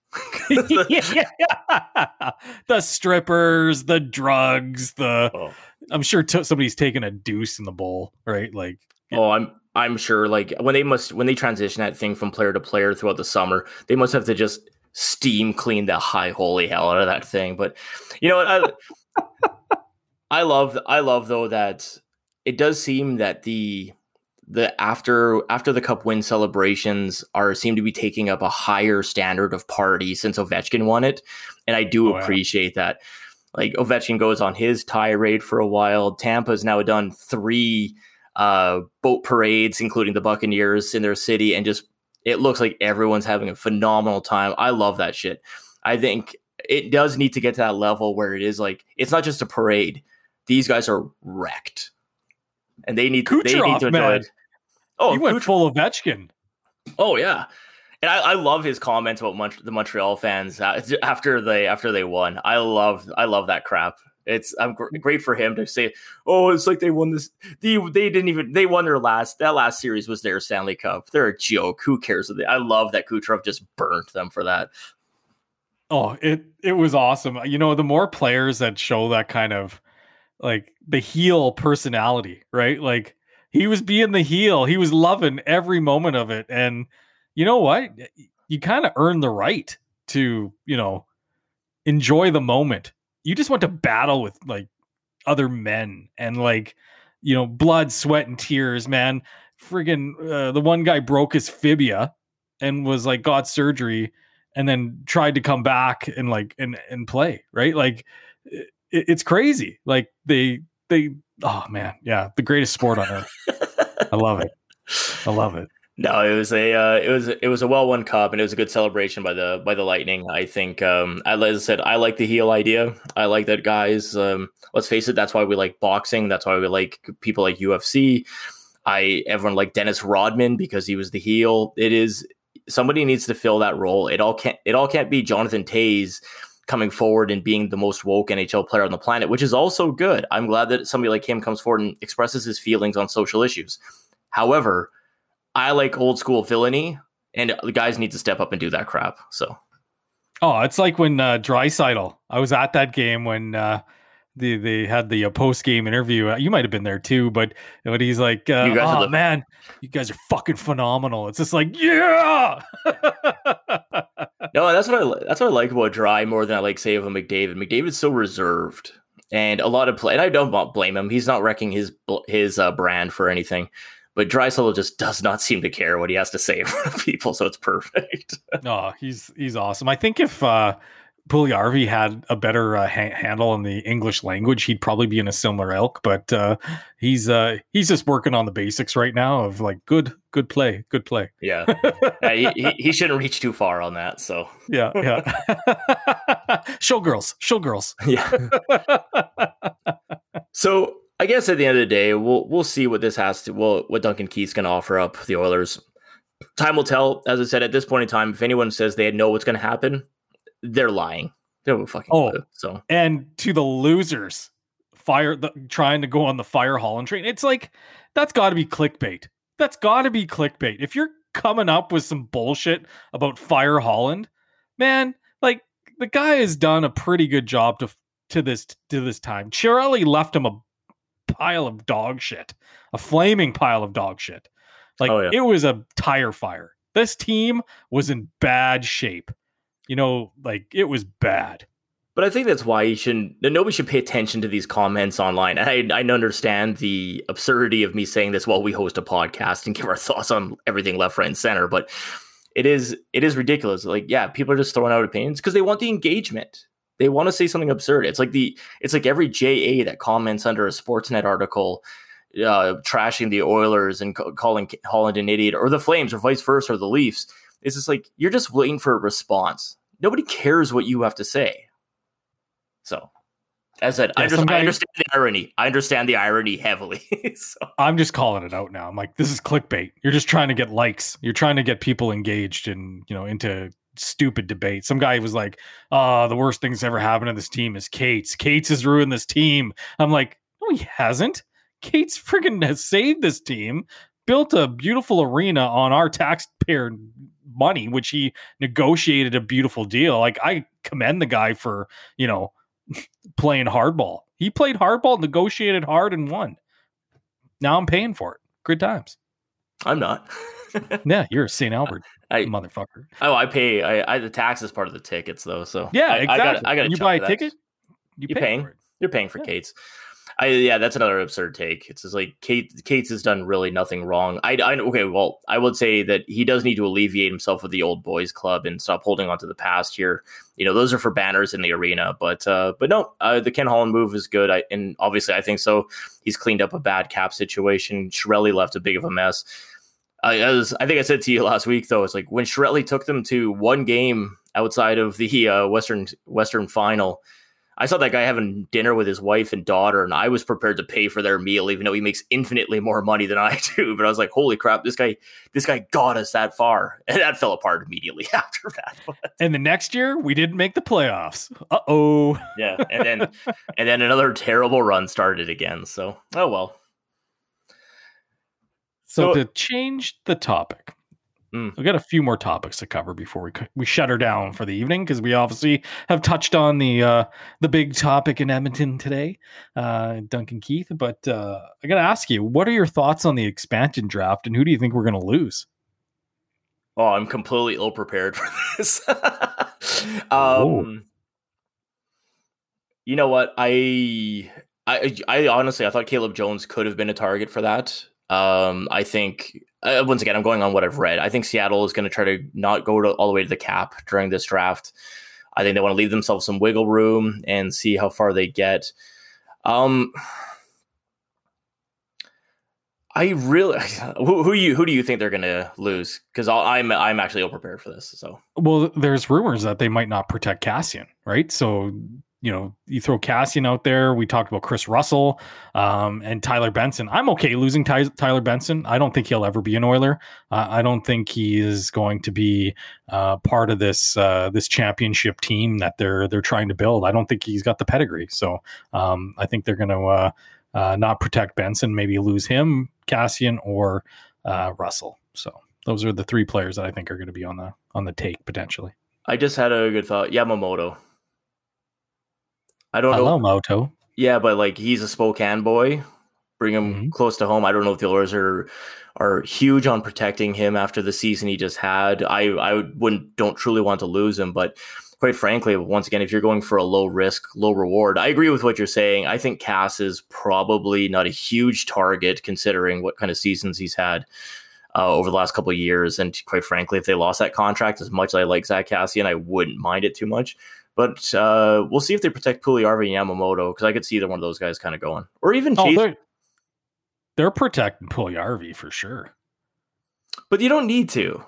Speaker 2: the strippers, the drugs, the oh. I'm sure t- somebody's taking a deuce in the bowl, right? Like
Speaker 1: Oh, I'm I'm sure like when they must when they transition that thing from player to player throughout the summer, they must have to just steam clean the high holy hell out of that thing. But you know what? I, I love I love though that it does seem that the the after after the cup win celebrations are seem to be taking up a higher standard of party since Ovechkin won it, and I do oh, appreciate yeah. that. Like Ovechkin goes on his tirade for a while. Tampa's now done three uh, boat parades, including the Buccaneers in their city, and just it looks like everyone's having a phenomenal time. I love that shit. I think it does need to get to that level where it is like it's not just a parade these guys are wrecked, and they need Kucherov, they need to enjoy man. it.
Speaker 2: Oh, he went Kucherov. full Ovechkin.
Speaker 1: Oh yeah, and I, I love his comments about Mont- the Montreal fans uh, after they after they won. I love I love that crap. It's I'm gr- great for him to say, "Oh, it's like they won this. They they didn't even they won their last that last series was their Stanley Cup. They're a joke. Who cares? I love that Kucherov just burnt them for that.
Speaker 2: Oh, it it was awesome. You know, the more players that show that kind of like the heel personality, right? Like he was being the heel. He was loving every moment of it. And you know what? You kind of earn the right to, you know, enjoy the moment. You just want to battle with like other men and like, you know, blood, sweat, and tears, man. Friggin' uh, the one guy broke his fibia and was like got surgery and then tried to come back and like and and play, right? Like it, it's crazy. Like they they oh man, yeah, the greatest sport on earth. I love it. I love it.
Speaker 1: No, it was a uh, it was it was a well won cup, and it was a good celebration by the by the Lightning. I think, um, as I said, I like the heel idea. I like that guys. Um, let's face it, that's why we like boxing. That's why we like people like UFC. I everyone like Dennis Rodman because he was the heel. It is somebody needs to fill that role. It all can't it all can't be Jonathan Toews coming forward and being the most woke NHL player on the planet, which is also good. I'm glad that somebody like him comes forward and expresses his feelings on social issues. However, I like old school villainy, and the guys need to step up and do that crap. So,
Speaker 2: oh, it's like when uh, Draisaitl. I was at that game when uh, the they had the uh, post game interview. Uh, you might have been there too, but but he's like, uh, "Oh the- man, you guys are fucking phenomenal," it's just like, yeah.
Speaker 1: no, that's what I that's what I like about Drai more than I like say of a McDavid. McDavid's so reserved, and a lot of play. And I don't blame him. He's not wrecking his his uh, brand for anything. But Draisaitl just does not seem to care what he has to say in front of people, so it's perfect.
Speaker 2: no, he's he's awesome. I think if uh Puljujarvi had a better uh, ha- handle on the English language, he'd probably be in a similar ilk. But uh, he's uh, he's just working on the basics right now of like good good play, good play.
Speaker 1: Yeah, he, he, he shouldn't reach too far on that. So
Speaker 2: yeah, yeah. showgirls, showgirls.
Speaker 1: Yeah. so I guess at the end of the day, we'll we'll see what this has to well what Duncan Keith's going to offer up the Oilers. Time will tell. As I said, at this point in time, if anyone says they know what's going to happen, they're lying. They don't fucking oh, clue, So
Speaker 2: and to the losers, fire the, trying to go on the fire Holland train. It's like that's got to be clickbait. That's got to be clickbait. If you're coming up with some bullshit about fire Holland, man, like the guy has done a pretty good job to to this to this time. Chiarelli left him a pile of dog shit, a flaming pile of dog shit. Like oh, yeah. it was a tire fire. This team was in bad shape. You know, like it was bad.
Speaker 1: But I think that's why you shouldn't. Nobody should pay attention to these comments online. I I understand the absurdity of me saying this while we host a podcast and give our thoughts on everything left, right, and center. But it is it is ridiculous. Like, yeah, people are just throwing out opinions because they want the engagement. They want to say something absurd. It's like the it's like every JA that comments under a Sportsnet article uh, trashing the Oilers and calling Holland an idiot, or the Flames, or vice versa, or the Leafs. It's just like you're just waiting for a response. Nobody cares what you have to say. So, as I said, yeah, I, understand, I, understand, the irony. I understand the irony heavily. so.
Speaker 2: I'm just calling it out now. I'm like, this is clickbait. You're just trying to get likes. You're trying to get people engaged and you know into stupid debate. Some guy was like, "Oh, the worst things ever happened to this team is Katz. Katz has ruined this team." I'm like, "No, he hasn't. Katz freaking has saved this team, built a beautiful arena on our taxpayer money, which he negotiated a beautiful deal. Like I commend the guy for you know playing hardball. He played hardball, negotiated hard, and won. Now I'm paying for it. Good times.
Speaker 1: I'm not.
Speaker 2: yeah, you're a St. Albert. I, motherfucker.
Speaker 1: Oh, I pay. I, I the tax is part of the tickets though. So
Speaker 2: yeah,
Speaker 1: I,
Speaker 2: exactly.
Speaker 1: I got.
Speaker 2: you buy a ticket.
Speaker 1: You are pay paying. You're paying for yeah. Katz. I yeah, that's another absurd take. It's just like Kate Katz has done really nothing wrong. I, I okay, well, I would say that he does need to alleviate himself with the old boys club and stop holding on to the past here. You know, those are for banners in the arena, but uh, but no, uh, the Ken Holland move is good. I and obviously I think so. He's cleaned up a bad cap situation. Chiarelli left a big of a mess. I, as I think I said to you last week, though, it's like when Chiarelli took them to one game outside of the uh, Western Western Final. I saw that guy having dinner with his wife and daughter, and I was prepared to pay for their meal, even though he makes infinitely more money than I do. But I was like, "Holy crap! This guy, this guy got us that far," and that fell apart immediately after that.
Speaker 2: and the next year, we didn't make the playoffs. Uh oh.
Speaker 1: yeah, and then and then another terrible run started again. So, oh well.
Speaker 2: So, so to change the topic, mm. we got a few more topics to cover before we we shut her down for the evening because we obviously have touched on the uh, the big topic in Edmonton today, uh, Duncan Keith. But uh, I got to ask you, what are your thoughts on the expansion draft, and who do you think we're going to lose?
Speaker 1: Oh, I'm completely ill prepared for this. um, you know what? I, I, I honestly, I thought Caleb Jones could have been a target for that. Um, I think uh, once again, I'm going on what I've read. I think Seattle is going to try to not go to, all the way to the cap during this draft. I think they want to leave themselves some wiggle room and see how far they get. Um, I really who, who you who do you think they're going to lose? Because I'm I'm actually ill prepared for this. So
Speaker 2: well, there's rumors that they might not protect Kassian, right? So you know, you throw Kassian out there. We talked about Kris Russell um, and Tyler Benson. I'm okay losing Ty- Tyler Benson. I don't think he'll ever be an Oiler. Uh, I don't think he is going to be uh, part of this uh, this championship team that they're they're trying to build. I don't think he's got the pedigree. So um, I think they're going to uh, uh, not protect Benson, maybe lose him, Kassian or uh, Russell. So those are the three players that I think are going to be on the on the take potentially.
Speaker 1: I just had a good thought. Yamamoto. I don't
Speaker 2: Hello,
Speaker 1: know.
Speaker 2: Moto.
Speaker 1: Yeah, but like he's a Spokane boy. Bring him
Speaker 2: Mhm.
Speaker 1: close to home. I don't know if the Oilers are are huge on protecting him after the season he just had. I I wouldn't don't truly want to lose him, but quite frankly, once again, if you're going for a low risk, low reward, I agree with what you're saying. I think Cass is probably not a huge target considering what kind of seasons he's had. Uh, over the last couple of years, and quite frankly, if they lost that contract, as much as I like Zack Kassian, I wouldn't mind it too much. But uh, we'll see if they protect Puljujärvi and Yamamoto because I could see either one of those guys kind of going, or even
Speaker 2: Oh,
Speaker 1: Chase.
Speaker 2: they're they're protecting Puljujärvi for sure.
Speaker 1: but you don't need to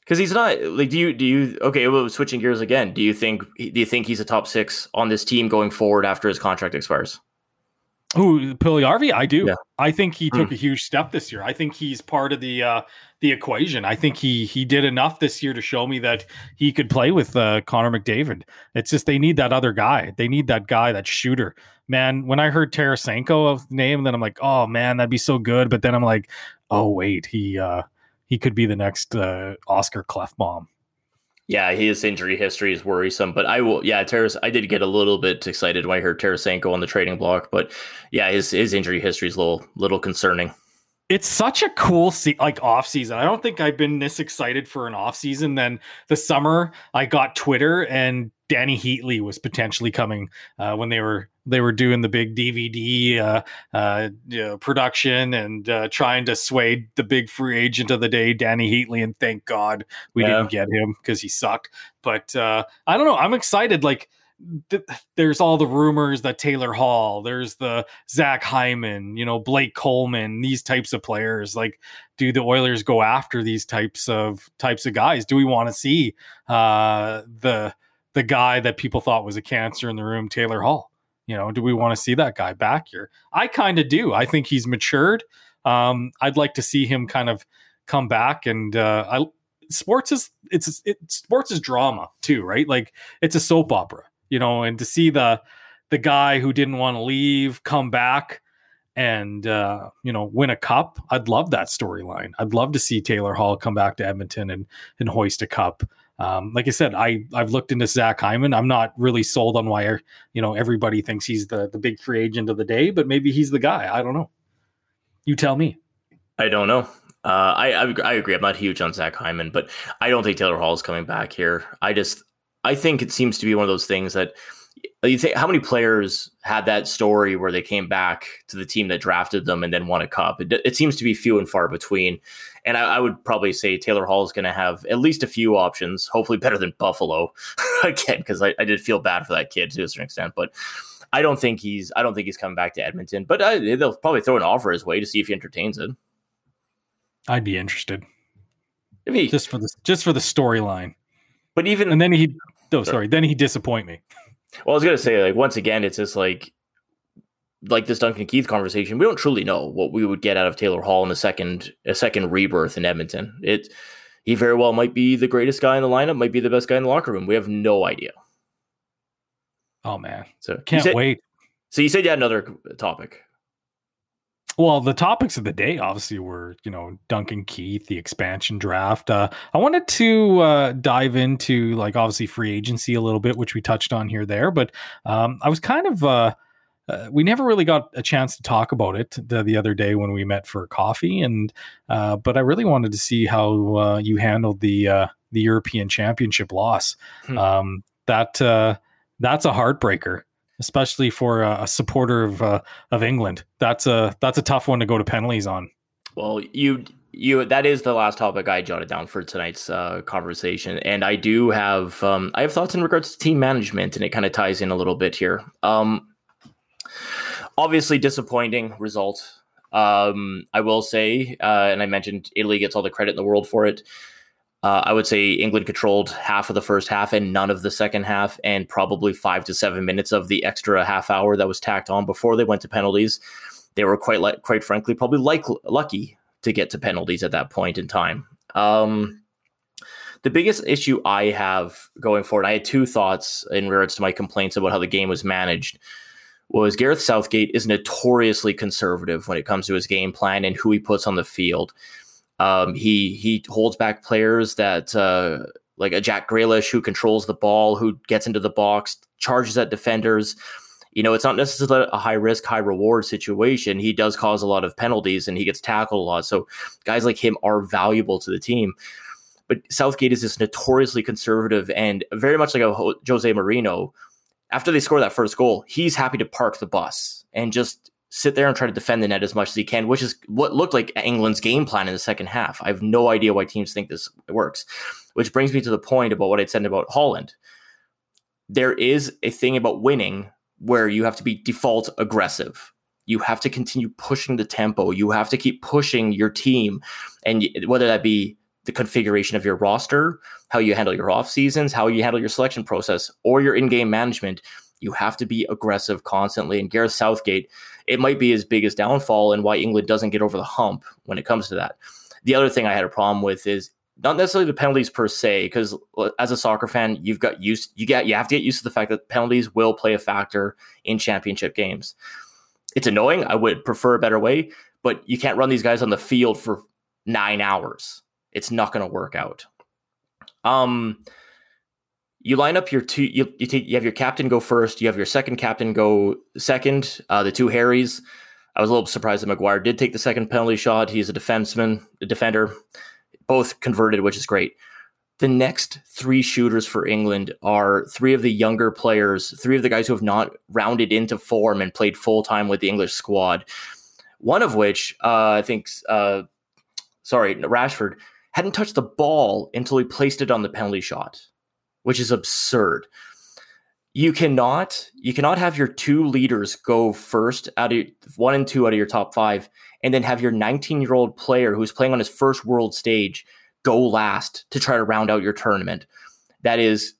Speaker 1: because he's not like. Do you? Do you? Okay, well, switching gears again. Do you think? Do you think he's a top six on this team going forward after his contract expires?
Speaker 2: Who Puljujärvi? I do.
Speaker 1: Yeah.
Speaker 2: I think he took a huge step this year. I think he's part of the uh, the equation. I think he he did enough this year to show me that he could play with uh, Connor McDavid. It's just they need that other guy. They need that guy, that shooter. Man, when I heard Tarasenko's name, then I'm like, oh man, that'd be so good. But then I'm like, oh wait, he uh, he could be the next uh, Oscar Klefbom.
Speaker 1: Yeah, his injury history is worrisome, but I will. Yeah, Teres, I did get a little bit excited when I heard Tarasenko on the trading block, but yeah, his his injury history is a little little concerning.
Speaker 2: it's such a cool se- like off season. I don't think I've been this excited for an off season. Then the summer I got Twitter and Dany Heatley was potentially coming uh, when they were they were doing the big DVD uh, uh, you know, production and uh, trying to sway the big free agent of the day, Dany Heatley. And thank God we
Speaker 1: Yeah.
Speaker 2: didn't get him because he sucked. But uh, I don't know. I'm excited. Like th- there's all the rumors that Taylor Hall, there's the Zach Hyman, you know, Blake Coleman, these types of players. Like, do the Oilers go after these types of types of guys? Do we want to see uh, the the guy that people thought was a cancer in the room, Taylor Hall? You know, do we want to see that guy back here? I kind of do. I think he's matured. Um, I'd like to see him kind of come back and uh, I sports is it's it, sports is drama too, right? Like it's a soap opera, you know, and to see the the guy who didn't want to leave come back and uh, you know win a cup. I'd love that storyline. I'd love to see Taylor Hall come back to Edmonton and and hoist a cup. Um, like I said, I I've looked into Zach Hyman. I'm not really sold on why you know everybody thinks he's the the big free agent of the day, but maybe he's the guy. I don't know. You tell me.
Speaker 1: I don't know. Uh, I, I I agree. I'm not huge on Zach Hyman, but I don't think Taylor Hall is coming back here. I just I think it seems to be one of those things that you think how many players had that story where they came back to the team that drafted them and then won a cup. It, it seems to be few and far between. And I, I would probably say Taylor Hall is going to have at least a few options, hopefully better than Buffalo again, because I, I did feel bad for that kid to a certain extent. But I don't think he's I don't think he's coming back to Edmonton. But I, they'll probably throw an offer his way to see if he entertains it.
Speaker 2: I'd be interested
Speaker 1: he,
Speaker 2: just for the just for the storyline.
Speaker 1: but even
Speaker 2: And then he oh sorry, then he disappoint me.
Speaker 1: Well, I was gonna say, like, once again, it's just like like this Duncan Keith conversation. We don't truly know what we would get out of Taylor Hall in a second a second rebirth in Edmonton. It he very well might be the greatest guy in the lineup, might be the best guy in the locker room. We have no idea.
Speaker 2: Oh man.
Speaker 1: So
Speaker 2: Can't
Speaker 1: said-
Speaker 2: wait.
Speaker 1: So you said you had another topic.
Speaker 2: Well, the topics of the day obviously were, you know, Duncan Keith, the expansion draft. Uh, I wanted to uh, dive into like obviously free agency a little bit, which we touched on here there, but um, I was kind of uh, uh, we never really got a chance to talk about it the, the other day when we met for coffee, and uh, but I really wanted to see how uh, you handled the uh, the European Championship loss.
Speaker 1: Hmm.
Speaker 2: Um, that uh, that's a heartbreaker especially for a, a supporter of uh, of England. That's a that's a tough one to go to penalties on.
Speaker 1: Well, you you that is the last topic I jotted down for tonight's uh, conversation, and I do have um, I have thoughts in regards to team management, and it kind of ties in a little bit here. Um, obviously, disappointing result Um, I will say, uh, and I mentioned Italy gets all the credit in the world for it. Uh, I would say England controlled half of the first half and none of the second half, and probably five to seven minutes of the extra half hour that was tacked on before they went to penalties. They were quite, li- quite frankly, probably like lucky to get to penalties at that point in time. Um, the biggest issue I have going forward, I had two thoughts in regards to my complaints about how the game was managed. Was Gareth Southgate is notoriously conservative when it comes to his game plan and who he puts on the field. Um, he he holds back players that uh, like a Jack Grealish who controls the ball, who gets into the box, charges at defenders. You know, it's not necessarily a high risk, high reward situation. He does cause a lot of penalties and he gets tackled a lot. So guys like him are valuable to the team. But Southgate is this notoriously conservative and very much like a Jose Mourinho. After they score that first goal, he's happy to park the bus and just sit there and try to defend the net as much as he can, which is what looked like England's game plan in the second half. I have no idea why teams think this works. Which brings me to the point about what I said about Holland. There is a thing about winning where you have to be default aggressive. You have to continue pushing the tempo. You have to keep pushing your team. And whether that be the configuration of your roster, how you handle your off seasons, how you handle your selection process, or your in game management, you have to be aggressive constantly. And Gareth Southgate, it might be his biggest downfall and why England doesn't get over the hump when it comes to that. The other thing I had a problem with is not necessarily the penalties per se, because uh, as a soccer fan, you've got used you get you have to get used to the fact that penalties will play a factor in championship games. It's annoying. I would prefer a better way, but you can't run these guys on the field for nine hours. It's not going to work out. Um, you line up your two. You, you take. You have your captain go first. You have your second captain go second. Uh, the two Harrys. I was a little surprised that Maguire did take the second penalty shot. He's a defenseman, a defender. Both converted, which is great. The next three shooters for England are three of the younger players, three of the guys who have not rounded into form and played full time with the English squad. One of which, uh, I think, uh, sorry, Rashford hadn't touched the ball until he placed it on the penalty shot which is absurd. You cannot you cannot have your two leaders go first out of one and two out of your top five, and then have your 19 year old player who's playing on his first world stage go last to try to round out your tournament. That is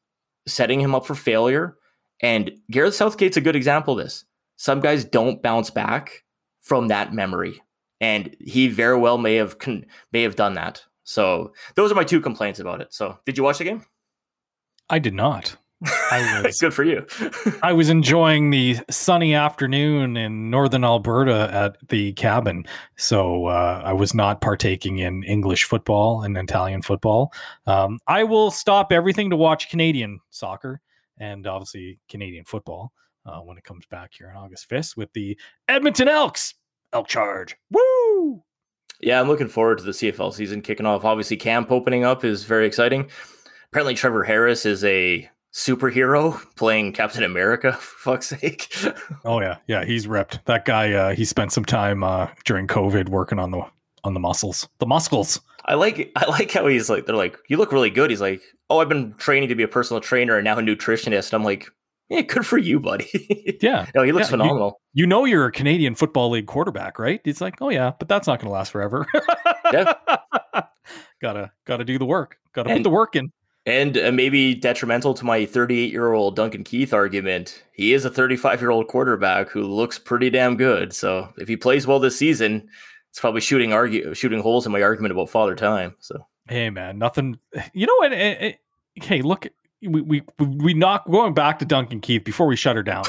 Speaker 1: setting him up for failure. And Gareth Southgate's a good example of this. Some guys don't bounce back from that memory, and he very well may have con- may have done that. So those are my two complaints about it. So did you watch the game?
Speaker 2: I did not.
Speaker 1: I was good for you.
Speaker 2: I was enjoying the sunny afternoon in northern Alberta at the cabin, so uh, I was not partaking in English football and Italian football. Um, I will stop everything to watch Canadian soccer and obviously Canadian football uh, when it comes back here on August fifth with the Edmonton Elks Elk Charge. Woo!
Speaker 1: Yeah, I'm looking forward to the CFL season kicking off. Obviously, camp opening up is very exciting apparently Trevor Harris is a superhero playing Captain America for fuck's sake.
Speaker 2: oh yeah, yeah, he's ripped. That guy uh he spent some time uh during COVID working on the on the muscles. The muscles.
Speaker 1: I like I like how he's like they're like, You look really good. He's like, Oh, I've been training to be a personal trainer and now a nutritionist. I'm like, yeah, good for you, buddy.
Speaker 2: Yeah.
Speaker 1: no, he looks
Speaker 2: yeah,
Speaker 1: phenomenal.
Speaker 2: You, you, know you're a Canadian Football League quarterback, right? It's like, oh yeah, but that's not gonna last forever. yeah. gotta gotta do the work. Gotta and, put the work in.
Speaker 1: And uh, maybe detrimental to my 38 year old Duncan Keith argument, he is a 35 year old quarterback who looks pretty damn good. So if he plays well this season, it's probably shooting argue shooting holes in my argument about father time. So
Speaker 2: hey man, nothing. You know what? It, it, hey, look, we we we not going back to Duncan Keith before we shut her down.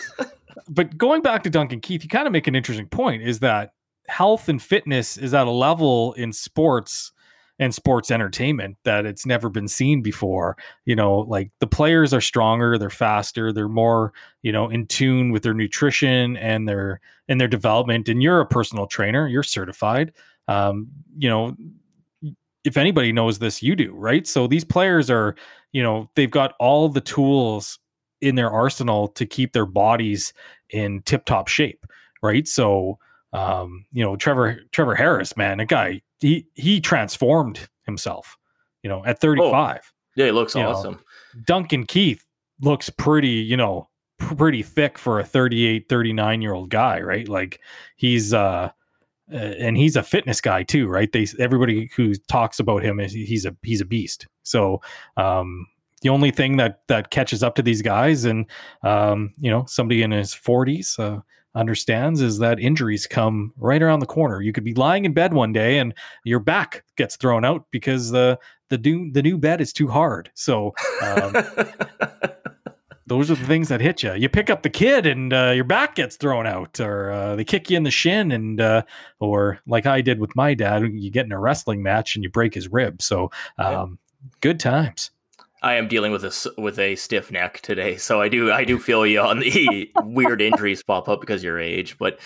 Speaker 2: but going back to Duncan Keith, you kind of make an interesting point. Is that health and fitness is at a level in sports and sports entertainment that it's never been seen before. You know, like the players are stronger, they're faster, they're more, you know, in tune with their nutrition and their and their development. And you're a personal trainer, you're certified. Um, you know, if anybody knows this, you do, right? So these players are, you know, they've got all the tools in their arsenal to keep their bodies in tip-top shape, right? So um, you know, Trevor Trevor Harris, man, a guy he he transformed himself, you know, at 35. Oh,
Speaker 1: yeah, he looks you awesome.
Speaker 2: Know, Duncan Keith looks pretty, you know, pretty thick for a 38, 39 year old guy, right? Like he's uh uh, and he's a fitness guy too, right? They everybody who talks about him is he's a he's a beast. So um, the only thing that that catches up to these guys, and um, you know, somebody in his forties uh, understands, is that injuries come right around the corner. You could be lying in bed one day and your back gets thrown out because the the new the new bed is too hard. So. Um, those are the things that hit you. You pick up the kid and uh, your back gets thrown out, or uh, they kick you in the shin, and uh, or like I did with my dad, you get in a wrestling match and you break his rib. So, um, yeah. good times.
Speaker 1: I am dealing with a with a stiff neck today, so I do I do feel you on the weird injuries pop up because of your age, but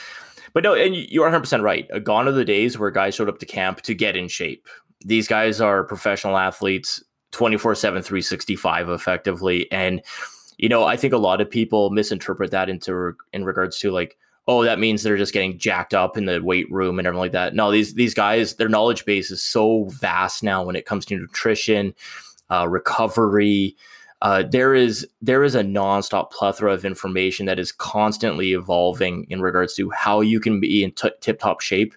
Speaker 1: but no, and you're 100 percent right. Gone are the days where guys showed up to camp to get in shape. These guys are professional athletes, 24 7, 365 effectively, and you know, I think a lot of people misinterpret that into in regards to like, oh, that means they're just getting jacked up in the weight room and everything like that. No, these these guys, their knowledge base is so vast now when it comes to nutrition, uh, recovery. Uh, there is there is a nonstop plethora of information that is constantly evolving in regards to how you can be in t- tip top shape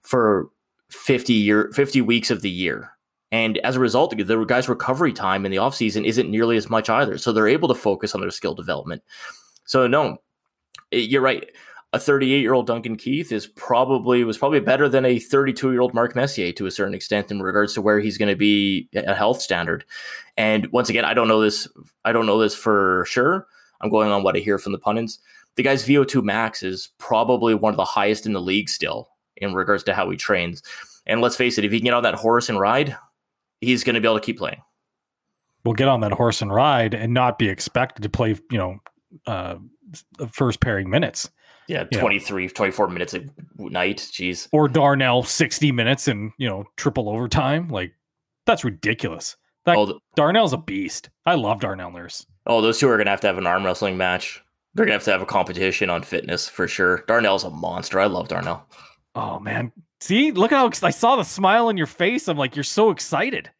Speaker 1: for 50 year 50 weeks of the year and as a result, the guy's recovery time in the offseason isn't nearly as much either. So they're able to focus on their skill development. So no, you're right. A 38 year old Duncan Keith is probably was probably better than a 32 year old Mark Messier to a certain extent in regards to where he's going to be a health standard. And once again, I don't know this. I don't know this for sure. I'm going on what I hear from the pundits. The guy's VO2 max is probably one of the highest in the league still in regards to how he trains. And let's face it, if he can get on that horse and ride, he's going to be able to keep playing.
Speaker 2: We'll get on that horse and ride and not be expected to play, you know, uh, first pairing minutes.
Speaker 1: Yeah, 23, 24 minutes a night. Jeez.
Speaker 2: Or Darnell 60 minutes and, you know, triple overtime. Like, that's ridiculous. That, oh, the, Darnell's a beast. I love Darnell Nurse.
Speaker 1: Oh, those two are going to have to have an arm wrestling match. They're going to have to have a competition on fitness for sure. Darnell's a monster. I love Darnell.
Speaker 2: Oh, man. See, look at how I saw the smile on your face. I'm like, you're so excited.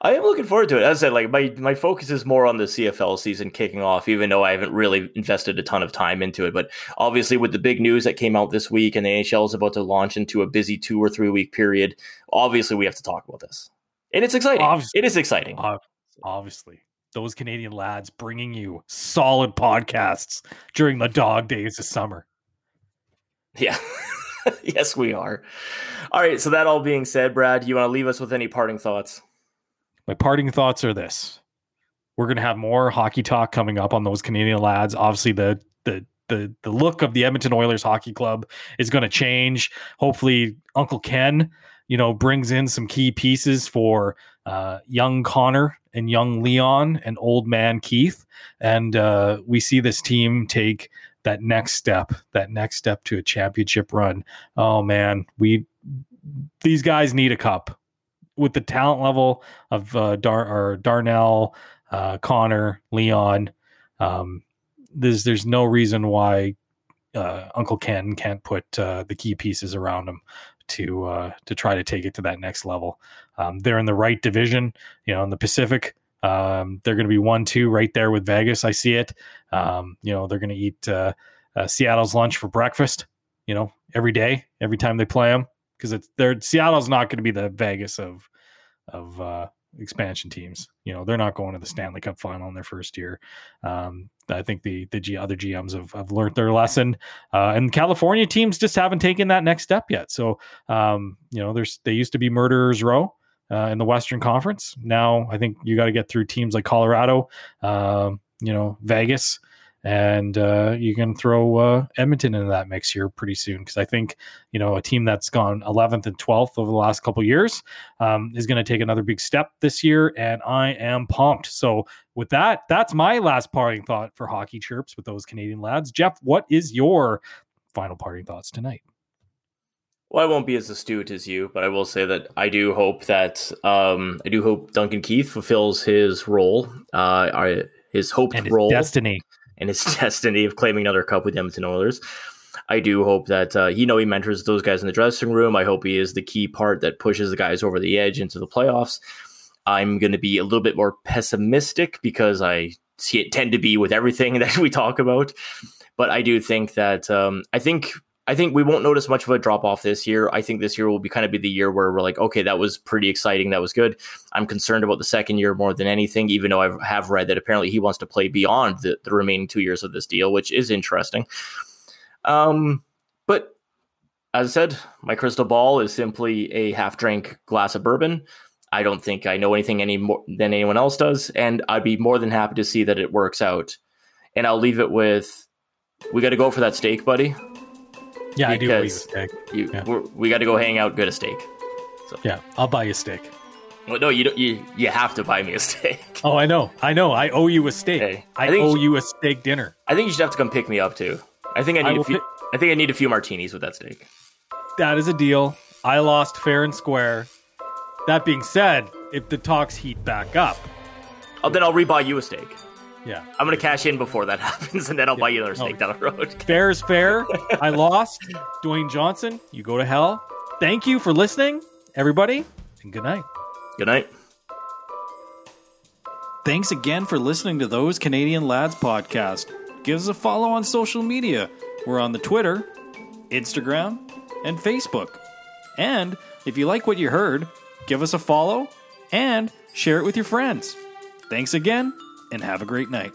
Speaker 1: I am looking forward to it. As I said, like my my focus is more on the CFL season kicking off, even though I haven't really invested a ton of time into it. But obviously, with the big news that came out this week, and the NHL is about to launch into a busy two or three week period, obviously we have to talk about this, and it's exciting. Obviously, it is exciting.
Speaker 2: Obviously, those Canadian lads bringing you solid podcasts during the dog days of summer.
Speaker 1: Yeah. yes, we are. All right. So that all being said, Brad, you want to leave us with any parting thoughts?
Speaker 2: My parting thoughts are this: We're going to have more hockey talk coming up on those Canadian lads. Obviously, the the the the look of the Edmonton Oilers hockey club is going to change. Hopefully, Uncle Ken, you know, brings in some key pieces for uh, young Connor and young Leon and old man Keith, and uh, we see this team take that next step, that next step to a championship run. Oh man, we these guys need a cup with the talent level of uh, Dar Darnell, uh, Connor, Leon. Um, there's there's no reason why uh, Uncle Ken can't put uh, the key pieces around him to uh, to try to take it to that next level. Um, they're in the right division, you know, in the Pacific. Um, they're going to be one two right there with Vegas. I see it. Um, you know, they're going to eat uh, uh, Seattle's lunch for breakfast. You know, every day, every time they play them, because it's they're Seattle's not going to be the Vegas of of uh, expansion teams. You know, they're not going to the Stanley Cup final in their first year. Um, I think the the G, other GMs have, have learned their lesson, uh, and California teams just haven't taken that next step yet. So, um, you know, there's they used to be murderers row uh, in the Western Conference. Now I think you got to get through teams like Colorado, uh, you know, Vegas, and uh, you can throw uh, Edmonton into that mix here pretty soon because I think you know a team that's gone 11th and 12th over the last couple years um, is going to take another big step this year, and I am pumped. So with that, that's my last parting thought for hockey chirps with those Canadian lads. Jeff, what is your final parting thoughts tonight?
Speaker 1: Well, I won't be as astute as you, but I will say that I do hope that um, I do hope Duncan Keith fulfills his role, uh, his hoped
Speaker 2: and his
Speaker 1: role,
Speaker 2: destiny,
Speaker 1: and his destiny of claiming another cup with the Edmonton Oilers. I do hope that uh, you know he mentors those guys in the dressing room. I hope he is the key part that pushes the guys over the edge into the playoffs. I'm going to be a little bit more pessimistic because I see it tend to be with everything that we talk about, but I do think that um, I think I think we won't notice much of a drop off this year. I think this year will be kind of be the year where we're like, okay, that was pretty exciting. That was good. I'm concerned about the second year more than anything, even though I have read that apparently he wants to play beyond the, the remaining two years of this deal, which is interesting. Um, but as I said, my crystal ball is simply a half drink glass of bourbon. I don't think I know anything any more than anyone else does, and I'd be more than happy to see that it works out. And I'll leave it with, we got to go for that steak, buddy.
Speaker 2: Yeah, I do. you a steak.
Speaker 1: You, yeah. we got to go hang out, get a steak.
Speaker 2: So. Yeah, I'll buy you a steak.
Speaker 1: Well, no, you don't. You you have to buy me a steak.
Speaker 2: Oh, I know, I know. I owe you a steak. I, I owe you, you, a steak dinner.
Speaker 1: I think you should have to come pick me up too. I think I need I a few. Pick- I think I need a few martinis with that steak.
Speaker 2: That is a deal. I lost fair and square. That being said, if the talks heat back up,
Speaker 1: oh, then I'll rebuy you a steak.
Speaker 2: Yeah.
Speaker 1: I'm going to cash in before that happens, and then I'll yeah. buy you another steak down the road.
Speaker 2: fair is fair. I lost. Dwayne Johnson, you go to hell. Thank you for listening, everybody, and good night.
Speaker 1: Good night.
Speaker 2: Thanks again for listening to Those Canadian Lads podcast. Give us a follow on social media. We're on the Twitter, Instagram, and Facebook. And if you like what you heard, give us a follow and share it with your friends. Thanks again and have a great night.